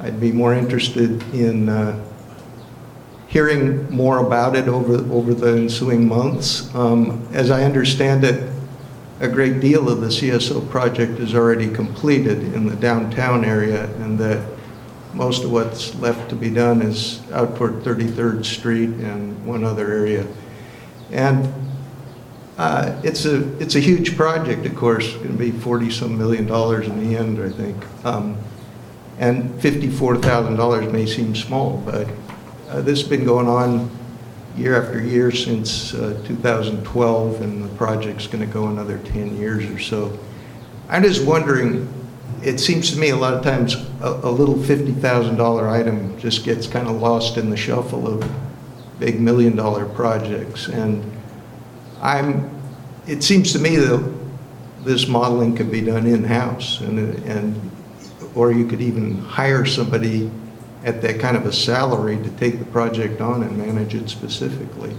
I'd be more interested in uh, hearing more about it over, over the ensuing months. Um, As I understand it, a great deal of the CSO project is already completed in the downtown area, and that most of what's left to be done is out toward 33rd Street and one other area. And uh, It's a, it's a huge project, of course, going to be 40-some million dollars in the end, I think. Um, And $54,000 may seem small, but uh, this has been going on year after year since uh, 2012, and the project's going to go another 10 years or so. I'm just wondering, it seems to me a lot of times, a a little $50,000 item just gets kind of lost in the shuffle of big million-dollar projects. And I'm, it seems to me that this modeling could be done in-house, and, and, or you could even hire somebody at that kind of a salary to take the project on and manage it specifically.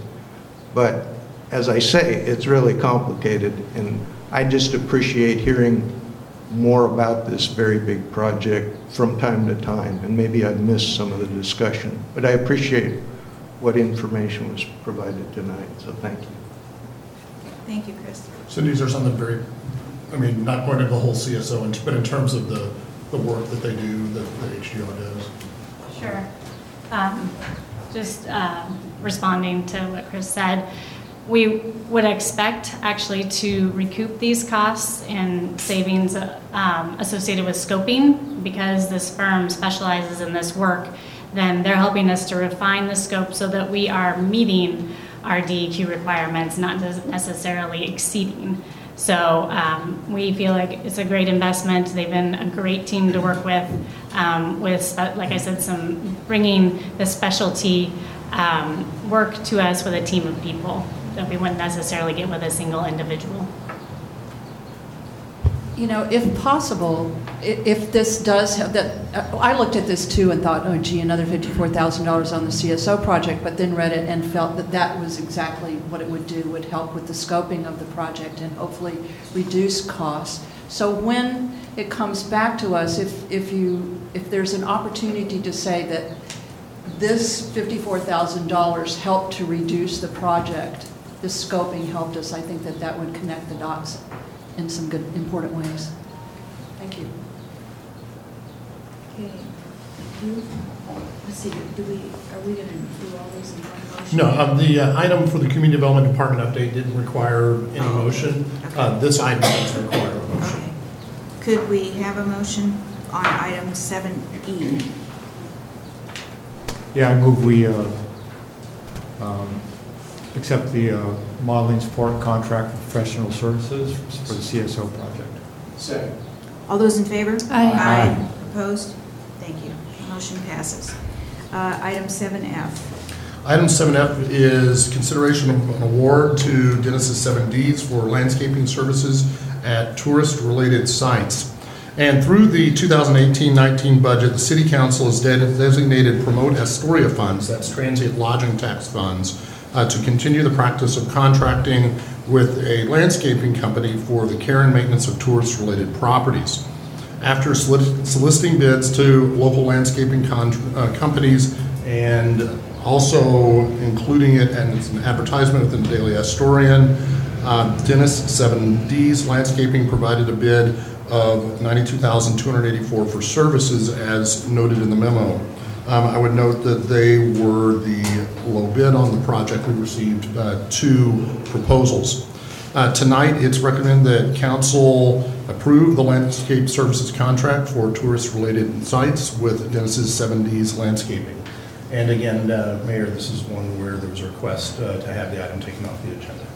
But as I say, it's really complicated, and I just appreciate hearing more about this very big project from time to time, and maybe I missed some of the discussion, but I appreciate what information was provided tonight, so thank you. Thank you, Chris. Cindy, is there something very, I mean, not going into the whole CSO, but in terms of the, the work that they do, that the HDR does? Sure. Um, Just um, responding to what Chris said, we would expect actually to recoup these costs and savings um, associated with scoping because this firm specializes in this work. Then they're helping us to refine the scope so that we are meeting our DEQ requirements, not necessarily exceeding. So um, we feel like it's a great investment. They've been a great team to work with, um, with, like I said, some, bringing the specialty um, work to us with a team of people that we wouldn't necessarily get with a single individual. You know, if possible, if this does have that, uh, I looked at this too and thought, oh gee, another $54,000 on the CSO project, but then read it and felt that that was exactly what it would do, would help with the scoping of the project and hopefully reduce costs. So when it comes back to us, if, if you, if there's an opportunity to say that this $54,000 helped to reduce the project, this scoping helped us, I think that that would connect the dots in some good, important ways. Thank you. Okay. You- Let's see, do we, are we going to do all these in one motion? No, um, the uh, item for the Community Development Department update didn't require any motion. Uh, This item does require a motion. Okay. Could we have a motion on item E? 7E? Yeah, I move we uh, um, accept the uh, modeling support contract for professional services for the CSO project. Second. All those in favor? Aye. Aye. Opposed? Thank you. Motion passes. Uh, Item 7F. Item 7F is consideration of an award to Dennis's 7Ds for landscaping services at tourist-related sites. And through the 2018-19 budget, the city council has de- designated Promote Astoria funds, that's transient lodging tax funds, uh, to continue the practice of contracting with a landscaping company for the care and maintenance of tourist-related properties. After soliciting bids to local landscaping con- uh, companies and also including it as an advertisement within the Daily Astorian, uh, Dennis 7D's Landscaping provided a bid of 92,284 for services as noted in the memo. Um, I would note that they were the low bid on the project. We received uh, two proposals. Uh, Tonight, it's recommended that council approve the landscape services contract for tourist-related sites with Dennis's 7Ds Landscaping. And again, uh, Mayor, this is one where there was a request uh, to have the item taken off the agenda.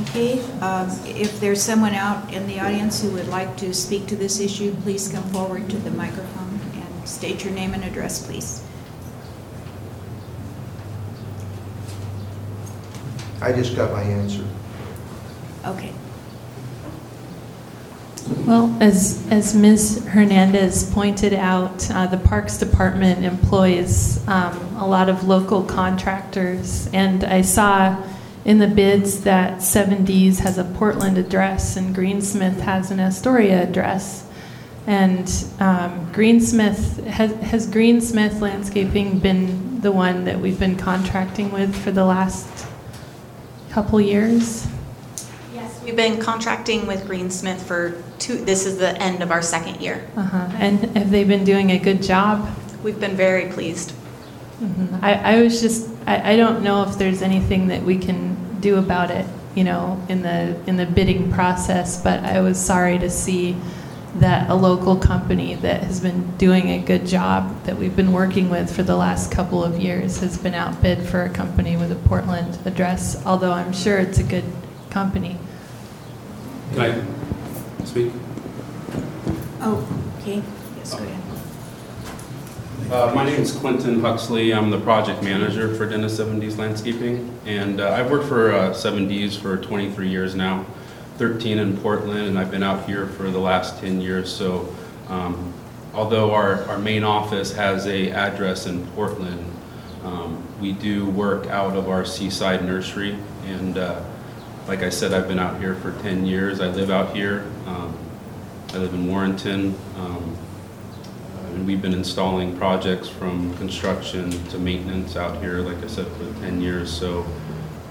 Okay, um, if there's someone out in the audience who would like to speak to this issue, please come forward to the microphone state your name and address, please. I just got my answer. Okay. Well, as, as Ms. Hernandez pointed out, uh, the Parks Department employs um, a lot of local contractors, and I saw in the bids that 7Ds has a Portland address and Greensmith has an Astoria address. And um, Greensmith, has, has Greensmith Landscaping been the one that we've been contracting with for the last couple years? Yes, We've been contracting with Greensmith for two, this is the end of our second year. Uh-huh. And have they been doing a good job? We've been very pleased. Mhm. I, I was just, I, I don't know if there's anything that we can do about it, you know, in the, in the bidding process, but I was sorry to see that a local company that has been doing a good job that we've been working with for the last couple of years has been outbid for a company with a Portland address, although I'm sure it's a good company. Can I speak? Oh, okay, yes, go ahead. Uh, My name is Quentin Huxley. I'm the project manager for Dennis 7Ds Landscaping. And uh, I've worked for uh, 7Ds for 23 years now, 13 in Portland, and I've been out here for the last 10 years. So um, although our, our main office has a address in Portland, um, we do work out of our Seaside Nursery. And uh, like I said, I've been out here for 10 years. I live out here. Um, I live in Warrenton. Um, and we've been installing projects from construction to maintenance out here, like I said, for 10 years. So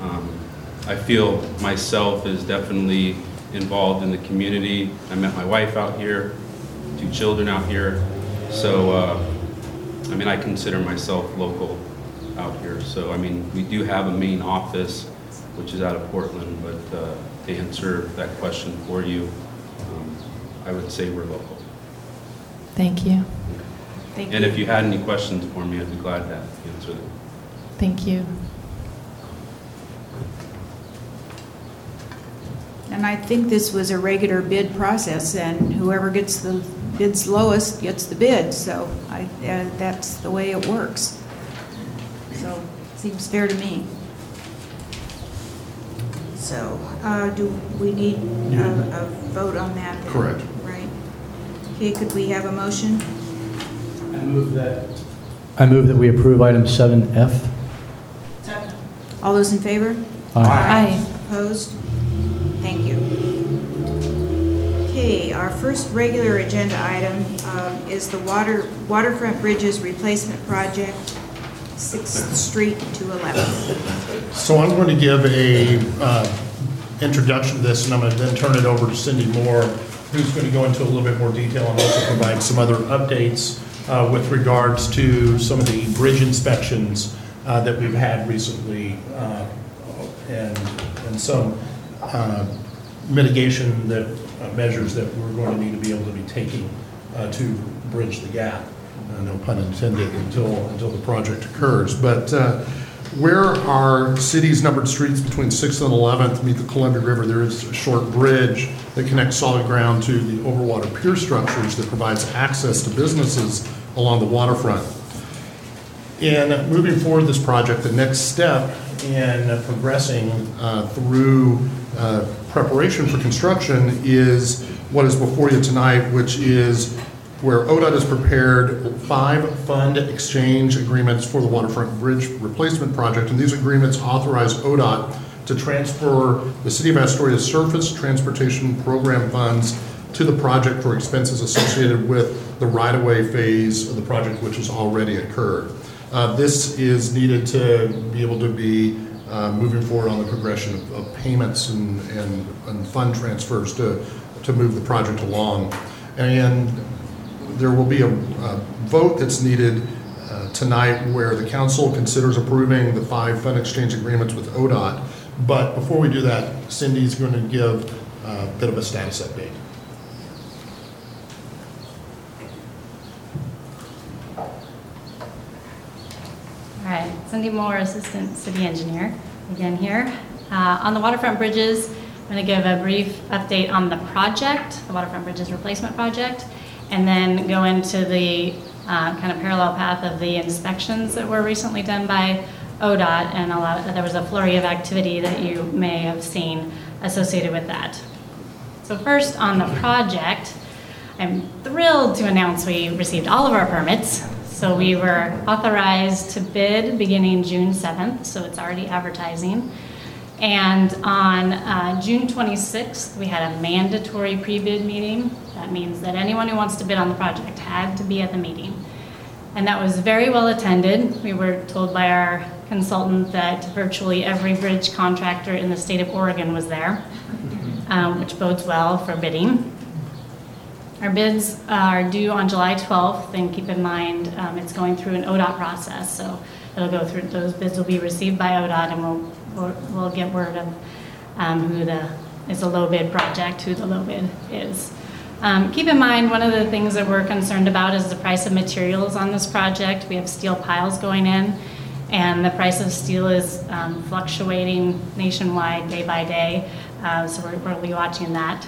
um, I feel myself is definitely involved in the community. I met my wife out here, two children out here. So, uh, I mean, I consider myself local out here. So, I mean, we do have a main office, which is out of Portland, but uh, to answer that question for you, um, I would say we're local. Thank you. Thank you. And you. if you had any questions for me, I'd be glad to answer them. Thank you. And I think this was a regular bid process, and whoever gets the bids lowest gets the bid, so I, uh, that's the way it works. So, seems fair to me. So, uh, do we need a, a vote on that? then? Correct. Right. Okay, could we have a motion? I move that. I move that we approve item 7F. All those in favor? Aye. Opposed? Okay, our first regular agenda item um, is the water waterfront bridges replacement project, 6th Street to 11th. So I'm going to give a uh, introduction to this, and I'm going to then turn it over to Cindy Moore, who's going to go into a little bit more detail and also provide some other updates uh, with regards to some of the bridge inspections uh, that we've had recently, uh, and and some uh, mitigation that, uh, measures that we're going to need to be able to be taking uh, to bridge the gap, Uh, no pun intended, until, until the project occurs. But uh, where our city's numbered streets between 6th and 11th meet the Columbia River, there is a short bridge that connects solid ground to the overwater pier structures that provides access to businesses along the waterfront. In moving forward this project, the next step in progressing uh, through preparation for construction is what is before you tonight, which is where ODOT has prepared five fund exchange agreements for the waterfront bridge replacement project. And these agreements authorize ODOT to transfer the City of Astoria's surface transportation program funds to the project for expenses associated with the right-of-way phase of the project, which has already occurred. Uh, This is needed to be able to be uh, moving forward on the progression of- of payments and, and and fund transfers to, to move the project along. And there will be a a vote that's needed uh, tonight where the council considers approving the five fund exchange agreements with ODOT. But before we do that, Cindy's going to give a bit of a status update. All right, Cindy Moore, Assistant City Engineer, again here. Uh, On the waterfront bridges, I'm going to give a brief update on the project, the waterfront bridges replacement project, and then go into the uh, kind of parallel path of the inspections that were recently done by ODOT, and a lot, there was a flurry of activity that you may have seen associated with that. So first, on the project, I'm thrilled to announce we received all of our permits. So we were authorized to bid beginning June 7th, so it's already advertising. And on uh, June 26th, we had a mandatory pre-bid meeting. That means that anyone who wants to bid on the project had to be at the meeting. And that was very well attended. We were told by our consultant that virtually every bridge contractor in the state of Oregon was there. um, which bodes well for bidding. Our bids are due on July 12th, and keep in mind, um, it's going through an ODOT process, so it'll go through, those bids will be received by ODOT, and we'll, we'll- we'll get word of um, who the, is a low bid project, who the low bid is. Um, Keep in mind, one of the things that we're concerned about is the price of materials on this project. We have steel piles going in, and the price of steel is um, fluctuating nationwide, day by day, Uh, so we're- we'll be watching that.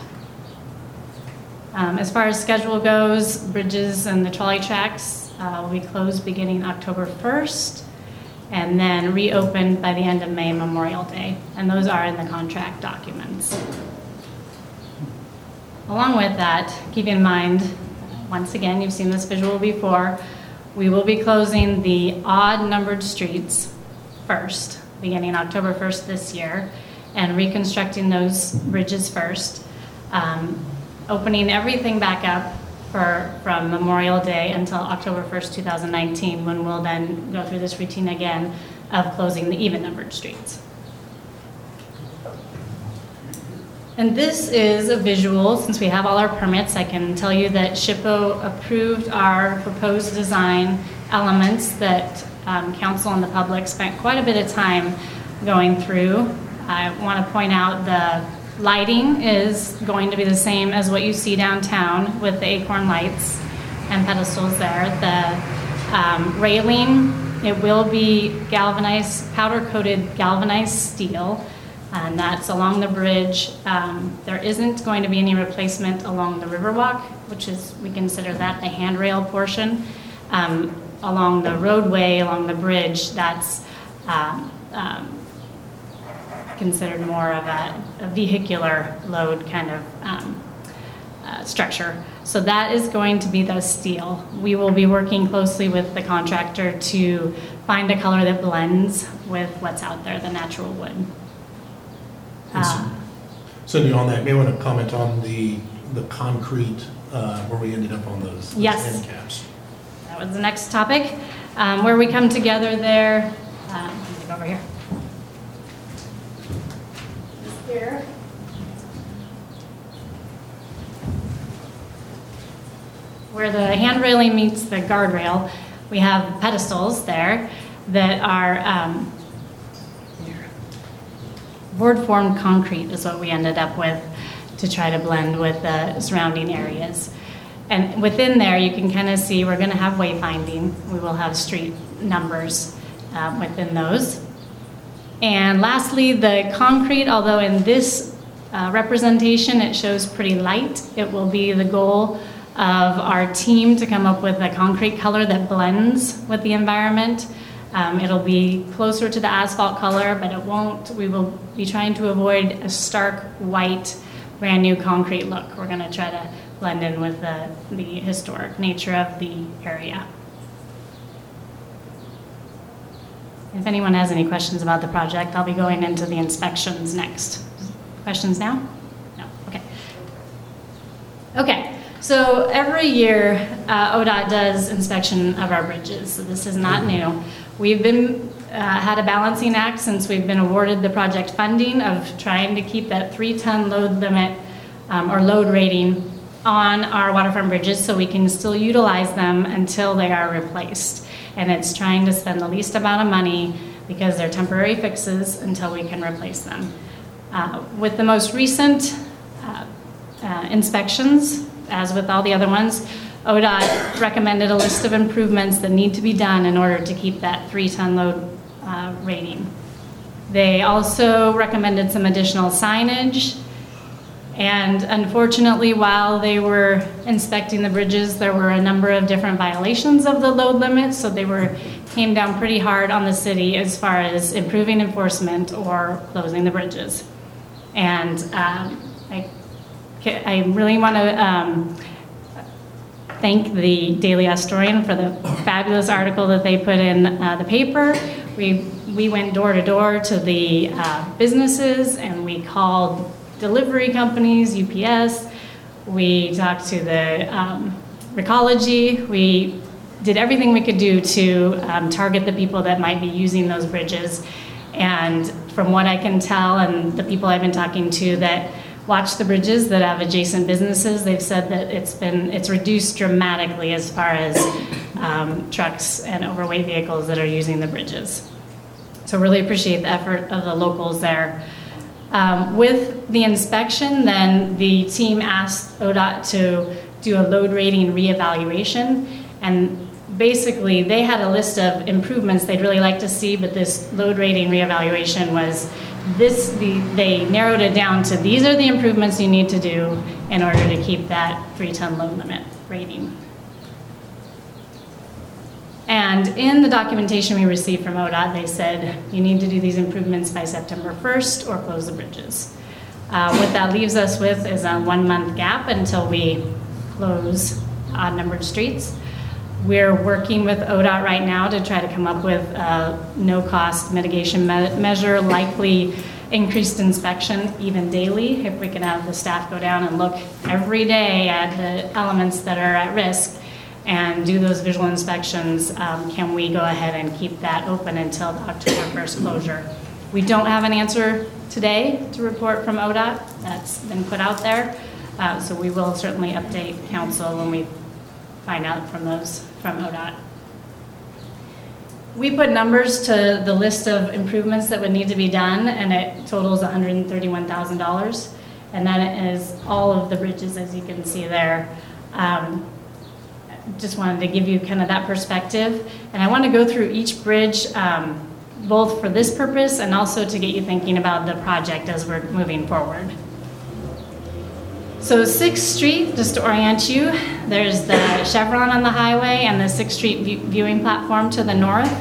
Um, As far as schedule goes, bridges and the trolley tracks uh, will be closed beginning October 1st, and then reopened by the end of May, Memorial Day, and those are in the contract documents. Along with that, keep in mind, once again, you've seen this visual before, we will be closing the odd numbered streets first, beginning October 1st this year, and reconstructing those bridges first. Um, Opening everything back up for, from Memorial Day until October 1st, 2019, when we'll then go through this routine again of closing the even numbered streets. And this is a visual, since we have all our permits, I can tell you that SHPO approved our proposed design elements that um, council and the public spent quite a bit of time going through. I want to point out the lighting is going to be the same as what you see downtown with the acorn lights and pedestals there. The um, railing, it will be galvanized, powder-coated galvanized steel and that's along the bridge. Um, There isn't going to be any replacement along the Riverwalk, which is, we consider that the handrail portion. Um, Along the roadway, along the bridge, that's um, um, considered more of a a vehicular load kind of um, uh, structure. So that is going to be the steel. We will be working closely with the contractor to find a color that blends with what's out there, the natural wood. Uh, Cindy, on that, may want to comment on the, the concrete, uh, where we ended up on those those Yes. end caps. That was the next topic, um, where we come together there. um, let me go over here. Here. Where the hand railing meets the guardrail, we have pedestals there that are um, board-formed concrete is what we ended up with to try to blend with the surrounding areas. And within there, you can kind of see, we're going to have wayfinding. We will have street numbers um, within those. And lastly, the concrete, although in this uh, representation, it shows pretty light, it will be the goal of our team to come up with a concrete color that blends with the environment. Um, It'll be closer to the asphalt color, but it won't, we will be trying to avoid a stark white, brand-new concrete look. We're going to try to blend in with the, the historic nature of the area. If anyone has any questions about the project, I'll be going into the inspections next. Questions now? No, okay. Okay, so every year, uh, ODOT does inspection of our bridges, so this is not new. We've been, uh, had a balancing act since we've been awarded the project funding of trying to keep that three-ton load limit um, or load rating on our waterfront bridges so we can still utilize them until they are replaced. And it's trying to spend the least amount of money because they're temporary fixes until we can replace them. Uh, With the most recent uh, uh, inspections, as with all the other ones, ODOT recommended a list of improvements that need to be done in order to keep that three-ton load uh, rating. They also recommended some additional signage. And unfortunately, while they were inspecting the bridges, there were a number of different violations of the load limit. So they were, came down pretty hard on the city as far as improving enforcement or closing the bridges. And um, I, I really want to um, thank the Daily Astorian for the fabulous article that they put in uh, the paper. We, we went door to door to the uh, businesses and we called delivery companies, UPS. We talked to the um, Recology. We did everything we could do to um, target the people that might be using those bridges. And from what I can tell and the people I've been talking to, that watch the bridges that have adjacent businesses. They've said that it's been, it's reduced dramatically as far as um, trucks and overweight vehicles that are using the bridges. So really appreciate the effort of the locals there. Um, With the inspection, then the team asked ODOT to do a load rating reevaluation. And basically, they had a list of improvements they'd really like to see, but this load rating reevaluation was this, the- they narrowed it down to these are the improvements you need to do in order to keep that three-ton load limit rating. And in the documentation we received from ODOT, they said, you need to do these improvements by September 1st or close the bridges. Uh, What that leaves us with is a one-month gap until we close odd-numbered streets. We're working with ODOT right now to try to come up with a no-cost mitigation me- measure, likely increased inspection even daily, if we can have the staff go down and look every day at the elements that are at risk and do those visual inspections, um, can we go ahead and keep that open until the October 1st closure? We don't have an answer today to report from ODOT. That's been put out there. Uh, So we will certainly update council when we find out from those, from ODOT. We put numbers to the list of improvements that would need to be done, and it totals $131,000. And that is all of the bridges, as you can see there. Um, just wanted to give you kind of that perspective. And I want to go through each bridge, um, both for this purpose and also to get you thinking about the project as we're moving forward. So Sixth Street, just to orient you, there's the chevron on the highway and the Sixth Street view- viewing platform to the north.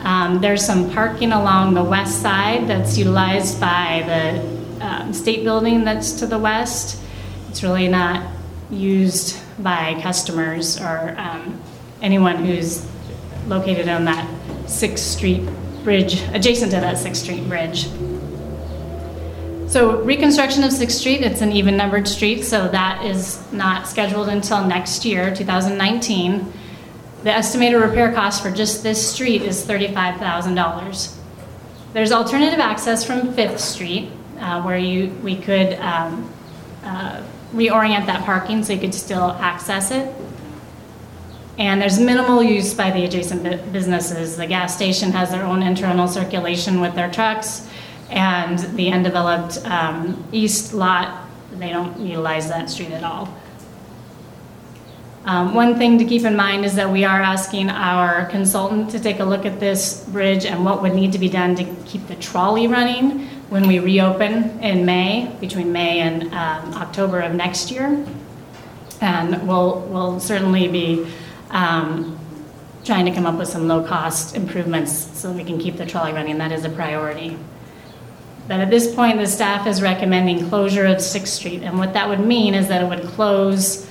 Um, There's some parking along the west side that's utilized by the um, state building that's to the west. It's really not used by customers or um, anyone who's located on that Sixth Street bridge, adjacent to that Sixth Street bridge. So reconstruction of Sixth Street, it's an even numbered street, so that is not scheduled until next year, 2019. The estimated repair cost for just this street is $35,000. There's alternative access from Fifth Street, uh, where you, we could um, uh, reorient that parking so you could still access it. And there's minimal use by the adjacent bu- businesses. The gas station has their own internal circulation with their trucks, and the undeveloped um, east lot, they don't utilize that street at all. Um, One thing to keep in mind is that we are asking our consultant to take a look at this bridge and what would need to be done to keep the trolley running when we reopen in May, between May and um, October of next year. And we'll, we'll certainly be um, trying to come up with some low-cost improvements so we can keep the trolley running. That is a priority. But at this point, the staff is recommending closure of Sixth Street. And what that would mean is that it would close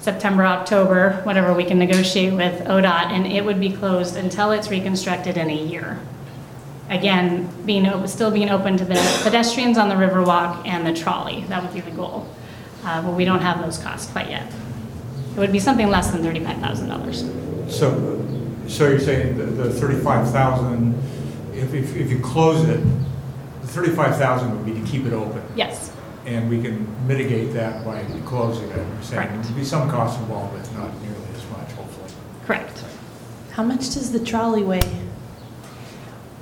September, October, whatever we can negotiate with ODOT, and it would be closed until it's reconstructed in a year. Again, being, op- still being open to the pedestrians on the Riverwalk and the trolley. That would be the goal. Uh, But we don't have those costs quite yet. It would be something less than $35,000. So, so you're saying the the 35,000, if, if, if you close it, the 35,000 would be to keep it open? Yes. And we can mitigate that by closing it, you're saying? Correct. There'd be some cost involved, but not nearly as much, hopefully. Correct. How much does the trolley weigh?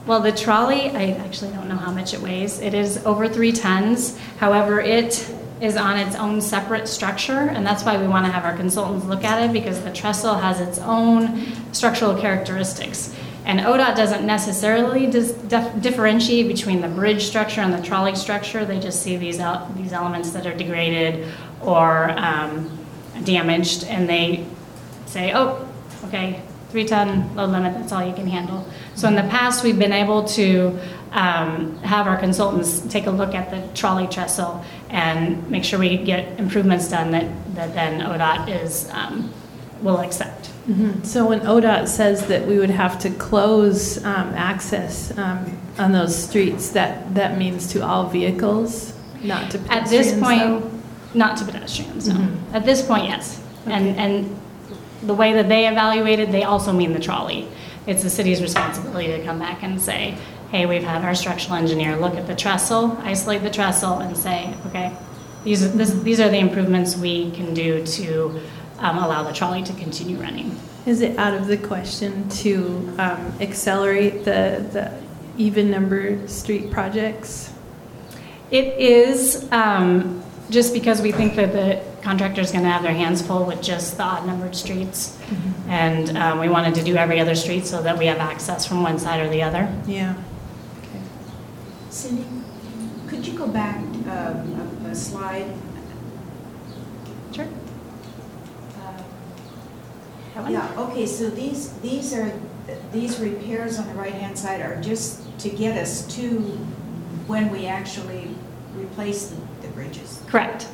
Well, the trolley, I actually don't know how much it weighs. It is over three tons. However, it is on its own separate structure, and that's why we want to have our consultants look at it, because the trestle has its own structural characteristics. And ODOT doesn't necessarily dis- dif- differentiate between the bridge structure and the trolley structure. They just see these, el- these elements that are degraded or um, damaged, and they say, oh, okay, three-ton load limit, that's all you can handle. So in the past, we've been able to um, have our consultants take a look at the trolley trestle and make sure we get improvements done that, that then ODOT is, um, will accept. Mhm. So when ODOT says that we would have to close um, access um, on those streets, that, that means to all vehicles, not to pedestrians. At this point, though? not to pedestrians, no. Mhm. At this point, yes. And, and the way that they evaluated, they also mean the trolley. It's the city's responsibility to come back and say, hey, we've had our structural engineer look at the trestle, isolate the trestle, and say, okay, these, are- this- these are the improvements we can do to um, allow the trolley to continue running. Is it out of the question to um, accelerate the, the even number street projects? It is, um, just because we think that the contractor's gonna have their hands full with just the odd-numbered streets. And um, we wanted to do every other street so that we have access from one side or the other. Yeah. Okay. Cindy, could you go back um, a a slide? Sure. That one? Yeah, okay, so these, these are, these repairs on the right-hand side are just to get us to when we actually replace the the bridges? Correct.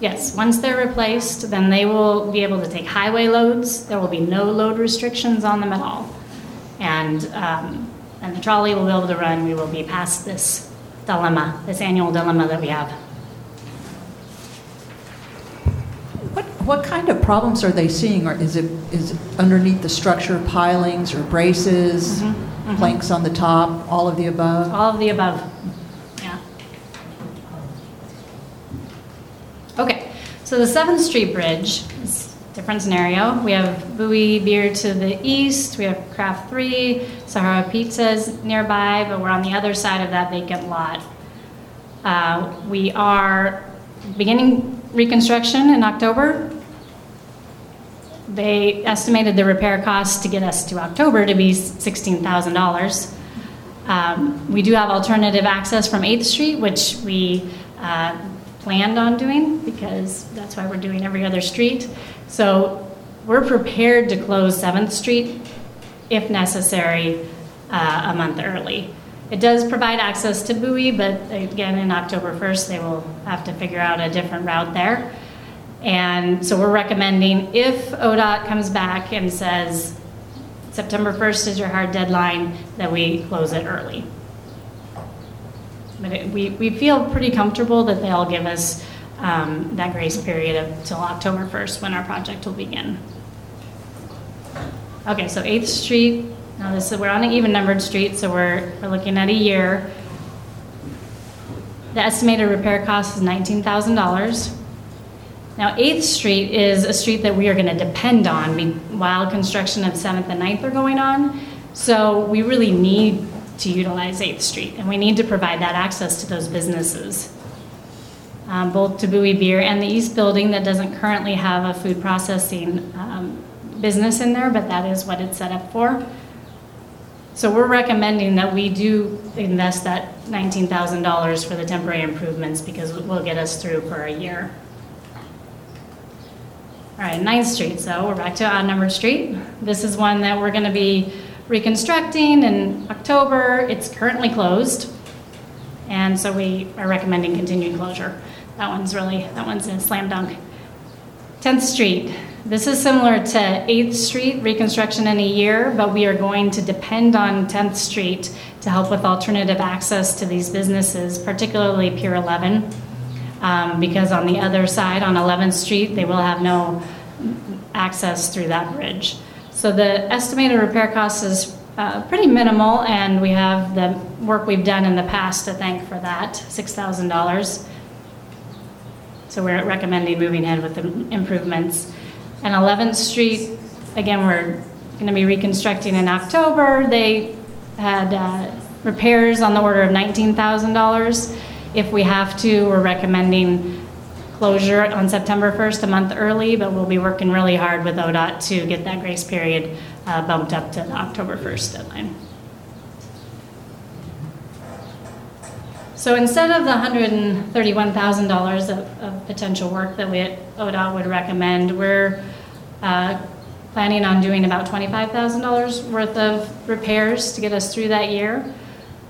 Yes, once they're replaced, then they will be able to take highway loads. There will be no load restrictions on them at all. And, um, and the trolley will be able to run. We will be past this dilemma, this annual dilemma that we have. What, what kind of problems are they seeing? Or is it, is it underneath the structure pilings or braces, mhm. planks on the top, all of the above? All of the above. Yeah. Okay, so the Seventh Street Bridge is a different scenario. We have Buoy Beer to the east, we have Craft Three, Sahara Pizzas nearby, but we're on the other side of that vacant lot. Uh, We are beginning reconstruction in October. They estimated the repair cost to get us to October to be $16,000. Um, We do have alternative access from 8th Street, which we uh, planned on doing because that's why we're doing every other street. So we're prepared to close 7th Street if necessary uh, a month early. It does provide access to Buoy, but again, in October 1st, they will have to figure out a different route there. And so we're recommending if ODOT comes back and says September 1st is your hard deadline, that we close it early. But it- we, we feel pretty comfortable that they'll give us um, that grace period of till October 1st when our project will begin. Okay, so 8th Street, now this is, we're on an even numbered street, so we're, we're looking at a year. The estimated repair cost is $19,000. Now, 8th Street is a street that we are going to depend on while construction of 7th and 9th are going on. So we really need to utilize 8th Street, and we need to provide that access to those businesses. Um, Both to Buoy Beer and the East Building that doesn't currently have a food processing um, business in there, but that is what it's set up for. So we're recommending that we do invest that $19,000 for the temporary improvements because it will get us through for a year. All right, Ninth Street, so we're back to odd numbered street. This is one that we're gonna be reconstructing in October. It's currently closed. And so we are recommending continued closure. That one's really, that one's a slam dunk. 10th Street, this is similar to 8th Street, reconstruction in a year, but we are going to depend on 10th Street to help with alternative access to these businesses, particularly Pier 11 um, because on the other side, on 11th Street, they will have no access through that bridge. So the estimated repair cost is uh, pretty minimal, and we have the work we've done in the past to thank for that, $6,000. So we're recommending moving ahead with the improvements. And 11th Street, again, we're going to be reconstructing in October. They had uh, repairs on the order of $19,000. If we have to, we're recommending closure on September 1st, a month early, but we'll be working really hard with ODOT to get that grace period uh, bumped up to the October 1st deadline. So instead of the $131,000 of, of potential work that we at ODOT would recommend, we're uh, planning on doing about $25,000 worth of repairs to get us through that year.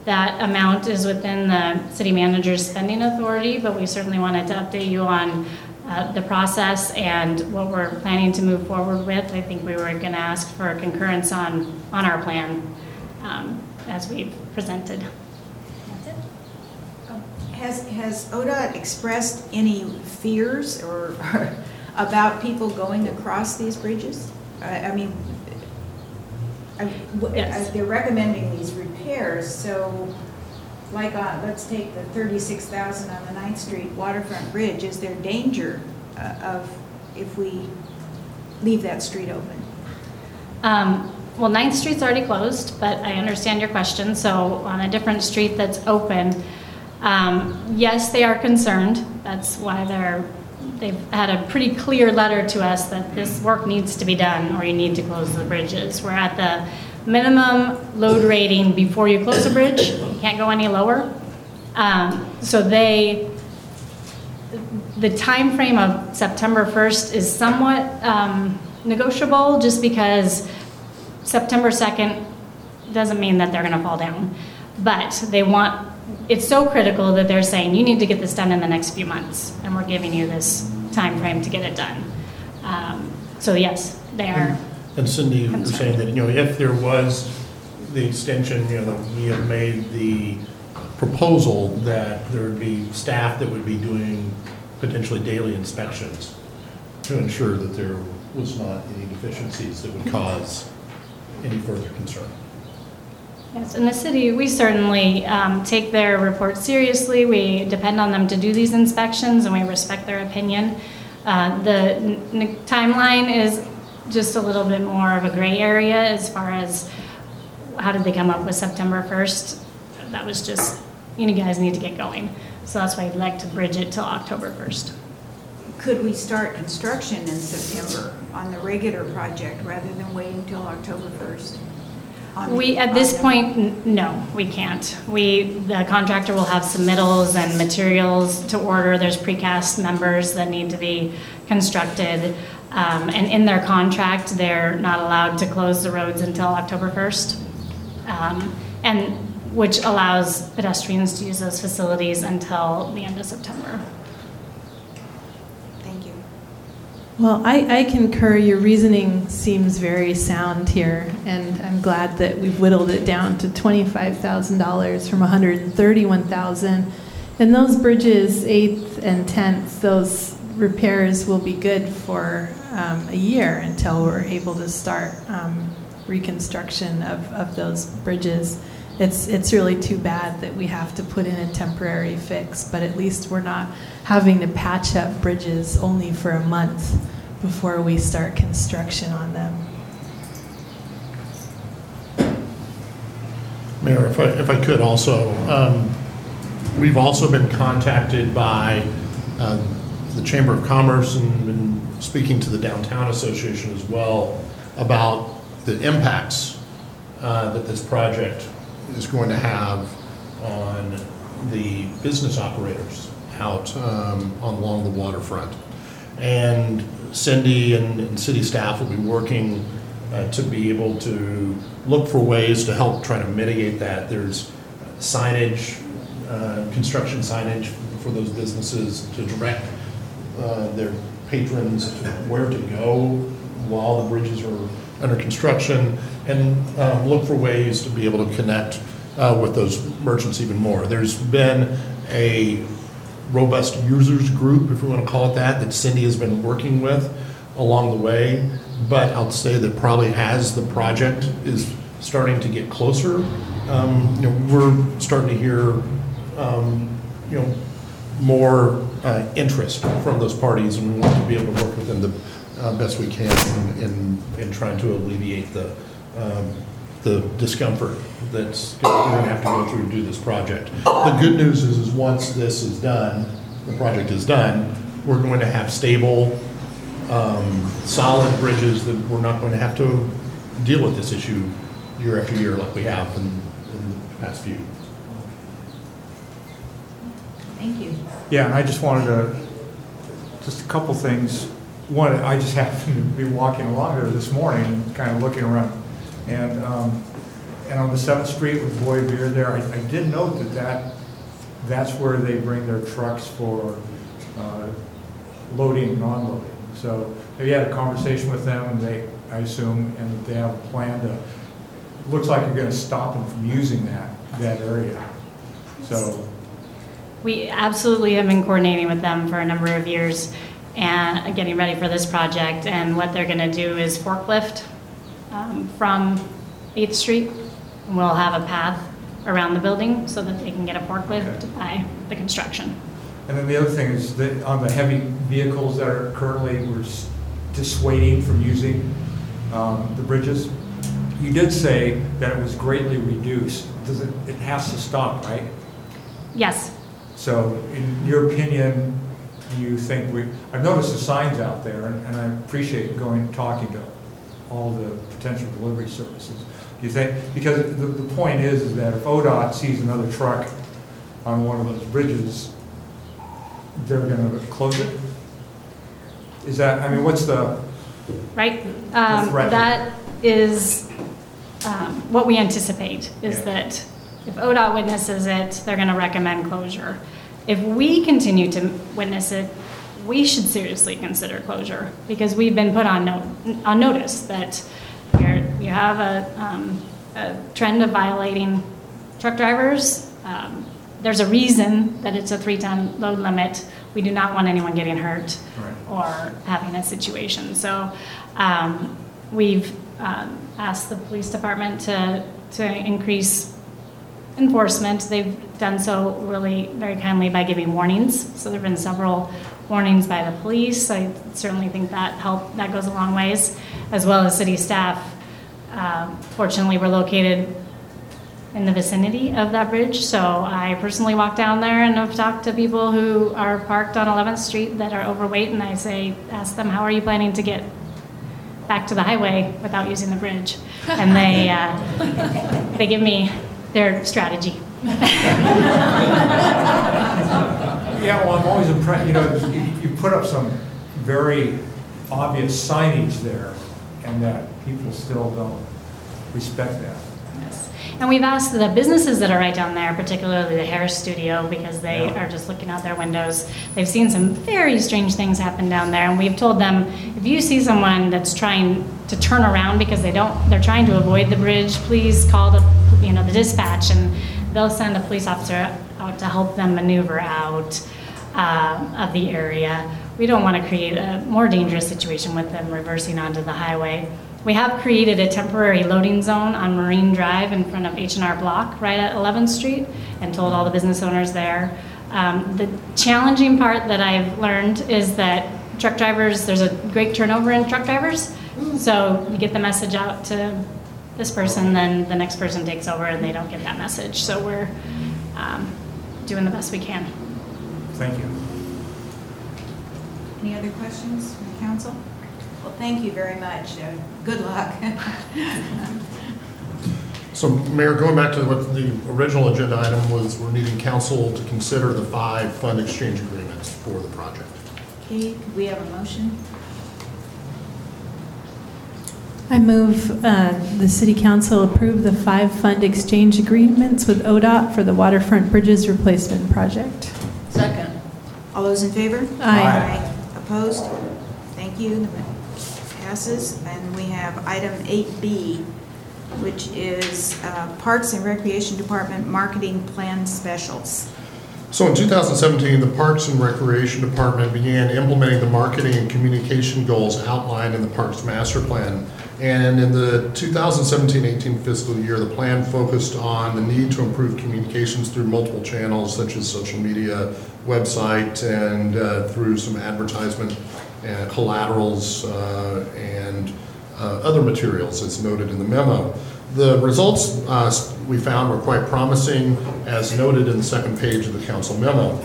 That amount is within the city manager's spending authority, but we certainly wanted to update you on uh, the process and what we're planning to move forward with. I think we were going to ask for concurrence on, on our plan um, as we've presented. Has, has ODOT expressed any fears or about people going across these bridges? I, I mean, I- w- Yes. they're recommending these repairs, repairs, so like, let's take the thirty-six thousand on the Ninth Street waterfront bridge, is there danger uh, of, if we leave that street open? Um, Well, Ninth Street's already closed, but I understand your question. So on a different street that's open, um, yes, they are concerned. That's why they're, they've had a pretty clear letter to us that this work needs to be done or you need to close the bridges. We're at the minimum load rating before you close the bridge. You can't go any lower. Um, So they, the time frame of September 1st is somewhat um, negotiable, just because September 2nd doesn't mean that they're going to fall down. But they want, it's so critical that they're saying, you need to get this done in the next few months, and we're giving you this time frame to get it done. Um, So yes, they are, And Cindy, were saying that, you know, if there was the extension, you know, we have made the proposal that there would be staff that would be doing potentially daily inspections to ensure that there was not any deficiencies that would cause any further concern. yes, in the city, we certainly um, take their report seriously. We depend on them to do these inspections, and we respect their opinion. Uh, The n- n- timeline is just a little bit more of a gray area as far as how did they come up with September 1st? That was just, you know, guys need to get going. So that's why I'd like to bridge it till October 1st. Could we start construction in September on the regular project rather than waiting till October 1st? on- We, at this on point, n- no, we can't. We, the contractor will have submittals and materials to order. There's precast members that need to be constructed. Um, And in their contract, they're not allowed to close the roads until October 1st. Um, And, which allows pedestrians to use those facilities until the end of September. Thank you. Well, I, I concur. Your reasoning seems very sound here, and I'm glad that we've whittled it down to $25,000 from 131,000. And those bridges, eighth and tenth, those repairs will be good for um, a year until we're able to start um, reconstruction of, of those bridges. It's, it's really too bad that we have to put in a temporary fix, but at least we're not having to patch up bridges only for a month before we start construction on them. Mayor, if I, if I could also, um, we've also been contacted by uh, the Chamber of Commerce and been speaking to the Downtown Association as well about the impacts uh, that this project is going to have on the business operators out um, along the waterfront. And Cindy and, and city staff will be working uh, to be able to look for ways to help try to mitigate that. There's signage, uh, construction signage for those businesses to direct uh, their patrons where to go while the bridges are under construction, and um, look for ways to be able to connect uh, with those merchants even more. There's been a robust users group, if we want to call it that, that Cindy has been working with along the way. But I'll say that probably as the project is starting to get closer, um, you know, we're starting to hear, um, you know, more uh, interest from those parties, and we want to be able to work with them the uh, best we can in, in, in trying to alleviate the, um, the discomfort that's we're going to have to go through to do this project. The good news is, is once this is done, the project is done, we're going to have stable, um, solid bridges that we're not going to have to deal with this issue year after year like we have in, in the past few. Thank you. Yeah, and I just wanted to, just a couple things. One, I just happened to be walking along here this morning, kind of looking around. And, um, and on the Seventh Street with Buoy Beer there, I, I did note that that, that's where they bring their trucks for, uh, loading and unloading. So you had a conversation with them and they, I assume, and they have a plan to, looks like you're gonna stop them from using that, that area. So, We absolutely have been coordinating with them for a number of years and getting ready for this project. And what they're going to do is forklift um, from 8th Street. And We'll have a path around the building so that they can get a forklift by the construction. And then the other thing is that on the heavy vehicles that are currently, we're s- dissuading from using um, the bridges, you did say that it was greatly reduced. Does it, it has to stop, right? Yes, So in your opinion, do you think we, I've noticed the signs out there, and and I appreciate going, talking to all the potential delivery services. Do you think, because the, the point is, is that if ODOT sees another truck on one of those bridges, they're gonna close it? Is that, I mean, what's the, right? Um, threat. That is um, what we anticipate, is Yeah. that if ODOT witnesses it, they're going to recommend closure. If we continue to witness it, we should seriously consider closure, because we've been put on no, on notice that you're, you have a, um, a trend of violating truck drivers. Um, There's a reason that it's a three-ton load limit. We do not want anyone getting hurt Right. or having a situation. So um, we've um, asked the police department to, to increase enforcement. They've done so really very kindly by giving warnings. So there've been several warnings by the police. I certainly think that help, that goes a long ways, as well as city staff. Uh, Fortunately, we're located in the vicinity of that bridge, so I personally walk down there and I've talked to people who are parked on 11th Street that are overweight, and I say, ask them, how are you planning to get back to the highway without using the bridge? And they, uh, they give me their strategy. yeah, well, I'm always impressed, you know, you, you put up some very obvious signage there, and that people still don't respect that. And we've asked the businesses that are right down there, particularly the hair studio, because they are just looking out their windows. They've seen some very strange things happen down there, and we've told them, if you see someone that's trying to turn around because they don't, they're trying to avoid the bridge, please call the, you know, the dispatch, and they'll send a police officer out to help them maneuver out uh, of the area. We don't want to create a more dangerous situation with them reversing onto the highway. We have created a temporary loading zone on Marine Drive in front of H&R Block, right at 11th Street, and told all the business owners there. Um, The challenging part that I've learned is that truck drivers, there's a great turnover in truck drivers. So you get the message out to this person, then the next person takes over and they don't get that message. So we're um, doing the best we can. Thank you. Any other questions from the council? Well, thank you very much. Uh, Good luck. So Mayor, going back to what the original agenda item was, we're needing council to consider the five fund exchange agreements for the project. Okay, could we have a motion? I move uh, the city council approve the five fund exchange agreements with ODOT for the waterfront bridges replacement project. Second. All those in favor? Aye. Opposed? Thank you. The Passes. And we have item 8B, which is uh, Parks and Recreation Department Marketing Plan Specials. So in 2017, the Parks and Recreation Department began implementing the marketing and communication goals outlined in the Parks Master Plan. And in the 2017-18 fiscal year, the plan focused on the need to improve communications through multiple channels such as social media, website, and uh, through some advertisement and collaterals uh, and uh, other materials as noted in the memo. The results uh, we found were quite promising, as noted in the second page of the council memo.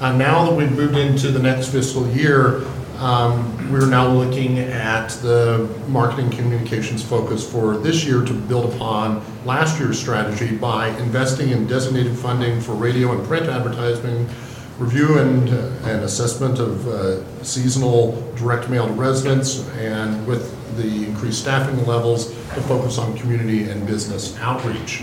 Now that we've moved into the next fiscal year, um, we're now looking at the marketing communications focus for this year to build upon last year's strategy by investing in designated funding for radio and print advertising, review and, and assessment of uh, seasonal direct mail to residents, and with the increased staffing levels to focus on community and business outreach.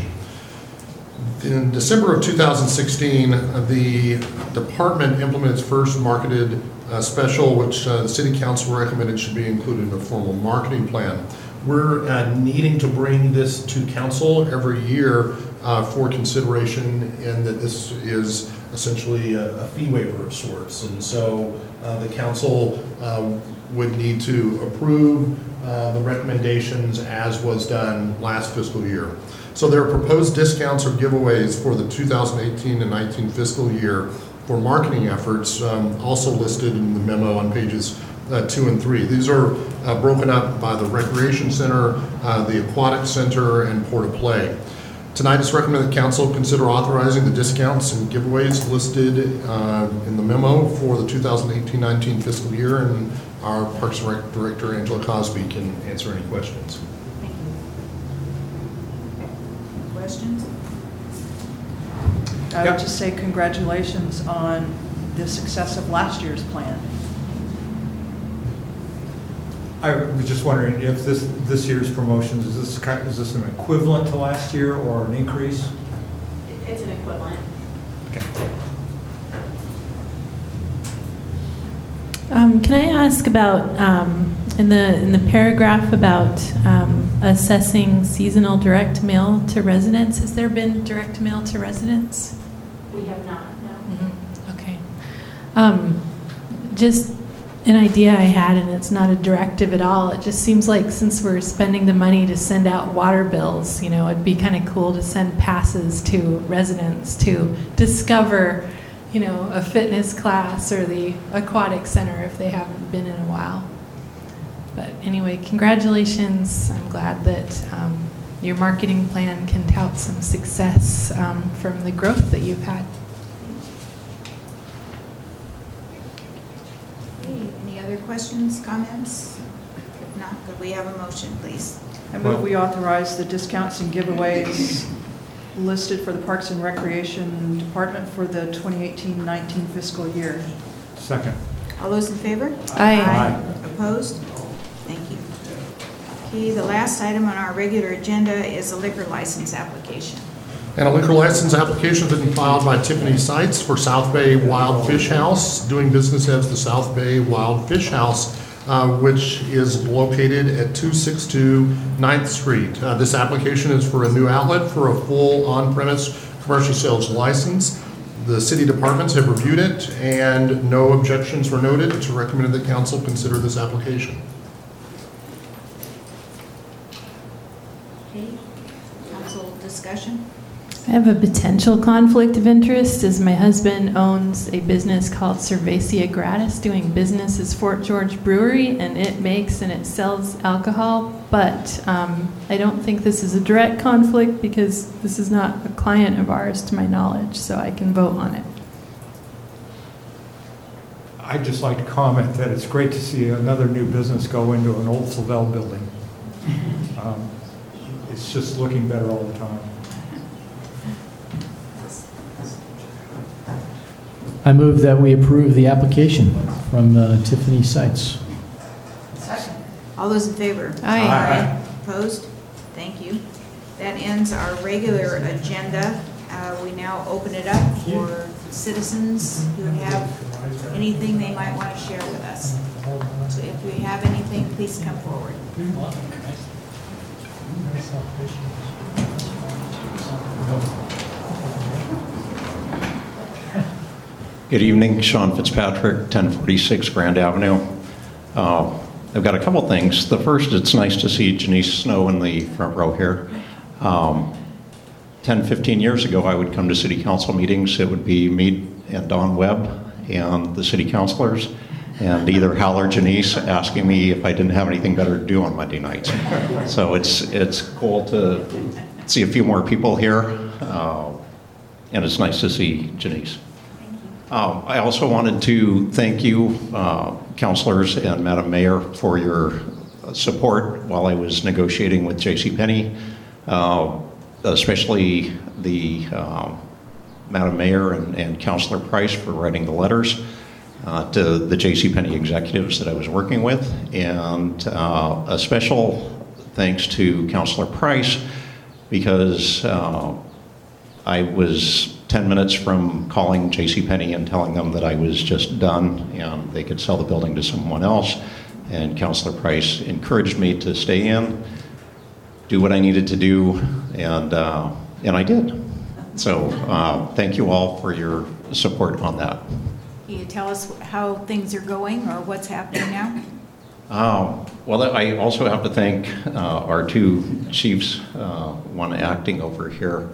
In December of 2016, uh, the department implemented its first marketed uh, special, which uh, the city council recommended should be included in a formal marketing plan. We're uh, needing to bring this to council every year uh, for consideration, and that this is essentially a a fee waiver of sorts. And so uh, the council uh, would need to approve uh, the recommendations as was done last fiscal year. So there are proposed discounts or giveaways for the 2018 and 19 fiscal year for marketing efforts, um, also listed in the memo on pages uh, two and three. These are uh, broken up by the Recreation Center, uh, the Aquatic Center, and Port of Play. Tonight, it's recommended that council consider authorizing the discounts and giveaways listed uh, in the memo for the 2018-19 fiscal year, and our Parks and Rec Director, Angela Cosby, can answer any questions. Thank you. Questions? I would just say congratulations on the success of last year's plan. I was just wondering if this, this year's promotions, is this, ki- is this an equivalent to last year or an increase? It's an equivalent. Um, Can I ask about, um, in the, in the paragraph about um, assessing seasonal direct mail to residents, has there been direct mail to residents? We have not, no. Okay. Um, Just an idea I had, and it's not a directive at all, it just seems like since we're spending the money to send out water bills, you know, it'd be kind of cool to send passes to residents to discover, you know, a fitness class or the aquatic center if they haven't been in a while. But anyway, congratulations. I'm glad that um, your marketing plan can tout some success um, from the growth that you've had. Okay, Any other questions, comments? If not, could we have a motion, please? I move we authorize the discounts and giveaways listed for the Parks and Recreation Department for the 2018-19 fiscal year. Second. All those in favor? Aye. Aye. Opposed? Thank you. Okay, the last item on our regular agenda is a liquor license application. And a liquor license application has been filed by Tiffany Sites for South Bay Wild Fish House, doing business as the South Bay Wild Fish House, uh, which is located at 262 9th Street. Uh, This application is for a new outlet for a full on-premise commercial sales license. The city departments have reviewed it, and no objections were noted. It's recommended that council consider this application. Okay, council discussion? I have a potential conflict of interest as my husband owns a business called Cerveza Gratis, doing business as Fort George Brewery, and it makes and it sells alcohol. But um, I don't think this is a direct conflict because this is not a client of ours, to my knowledge, so I can vote on it. I'd just like to comment that it's great to see another new business go into an old Flavel building. Um, It's just looking better all the time. I move that we approve the application from uh, Tiffany Sites. All those in favor? Aye. Aye. Opposed? Thank you. That ends our regular agenda. Uh, We now open it up for citizens who have anything they might want to share with us. So if you have anything, please come forward. Good evening, Sean Fitzpatrick, 1046 Grand Avenue. Uh, I've got a couple things. The first, it's nice to see Janice Snow in the front row here. Um, 10, 15 years ago, I would come to city council meetings. It would be me and Don Webb and the city councilors, and either Hal or Janice asking me if I didn't have anything better to do on Monday nights. So it's, it's cool to see a few more people here, uh, and it's nice to see Janice. Um, I also wanted to thank you, uh, councilors and Madam Mayor, for your support while I was negotiating with J.C. Penney, uh, especially the um, Madam Mayor and, and Councilor Price for writing the letters uh, to the J.C. Penney executives that I was working with, and uh, a special thanks to Councilor Price because uh, I was 10 minutes from calling J.C. Penney and telling them that I was just done and they could sell the building to someone else. And Councilor Price encouraged me to stay in, do what I needed to do, and, uh, and I did. So uh, thank you all for your support on that. Can you tell us how things are going or what's happening now? Um, Well, I also have to thank uh, our two chiefs, uh, one acting over here,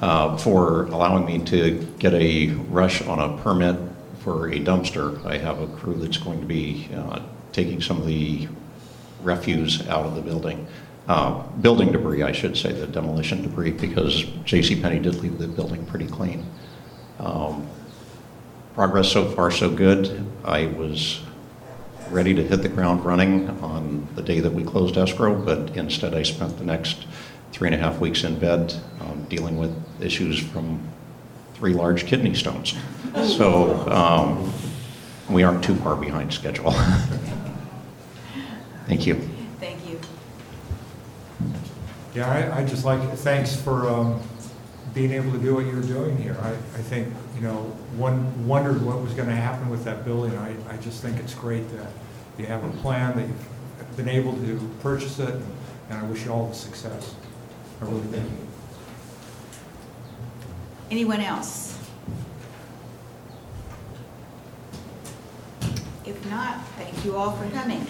uh, for allowing me to get a rush on a permit for a dumpster. I have a crew that's going to be uh, taking some of the refuse out of the building, uh, building debris, I should say, the demolition debris, because J.C. Penney did leave the building pretty clean. Um, Progress so far, so good. I was ready to hit the ground running on the day that we closed escrow, but instead I spent the next three and a half weeks in bed um, dealing with issues from three large kidney stones. So um, we aren't too far behind schedule. Thank you. Thank you. Yeah, I, I just like, thanks for um, being able to do what you're doing here. I, I think, you know, one wondered what was going to happen with that building. I, I just think it's great that you have a plan, that you've been able to purchase it, and I wish you all the success. I really do. Anyone else? If not, thank you all for coming.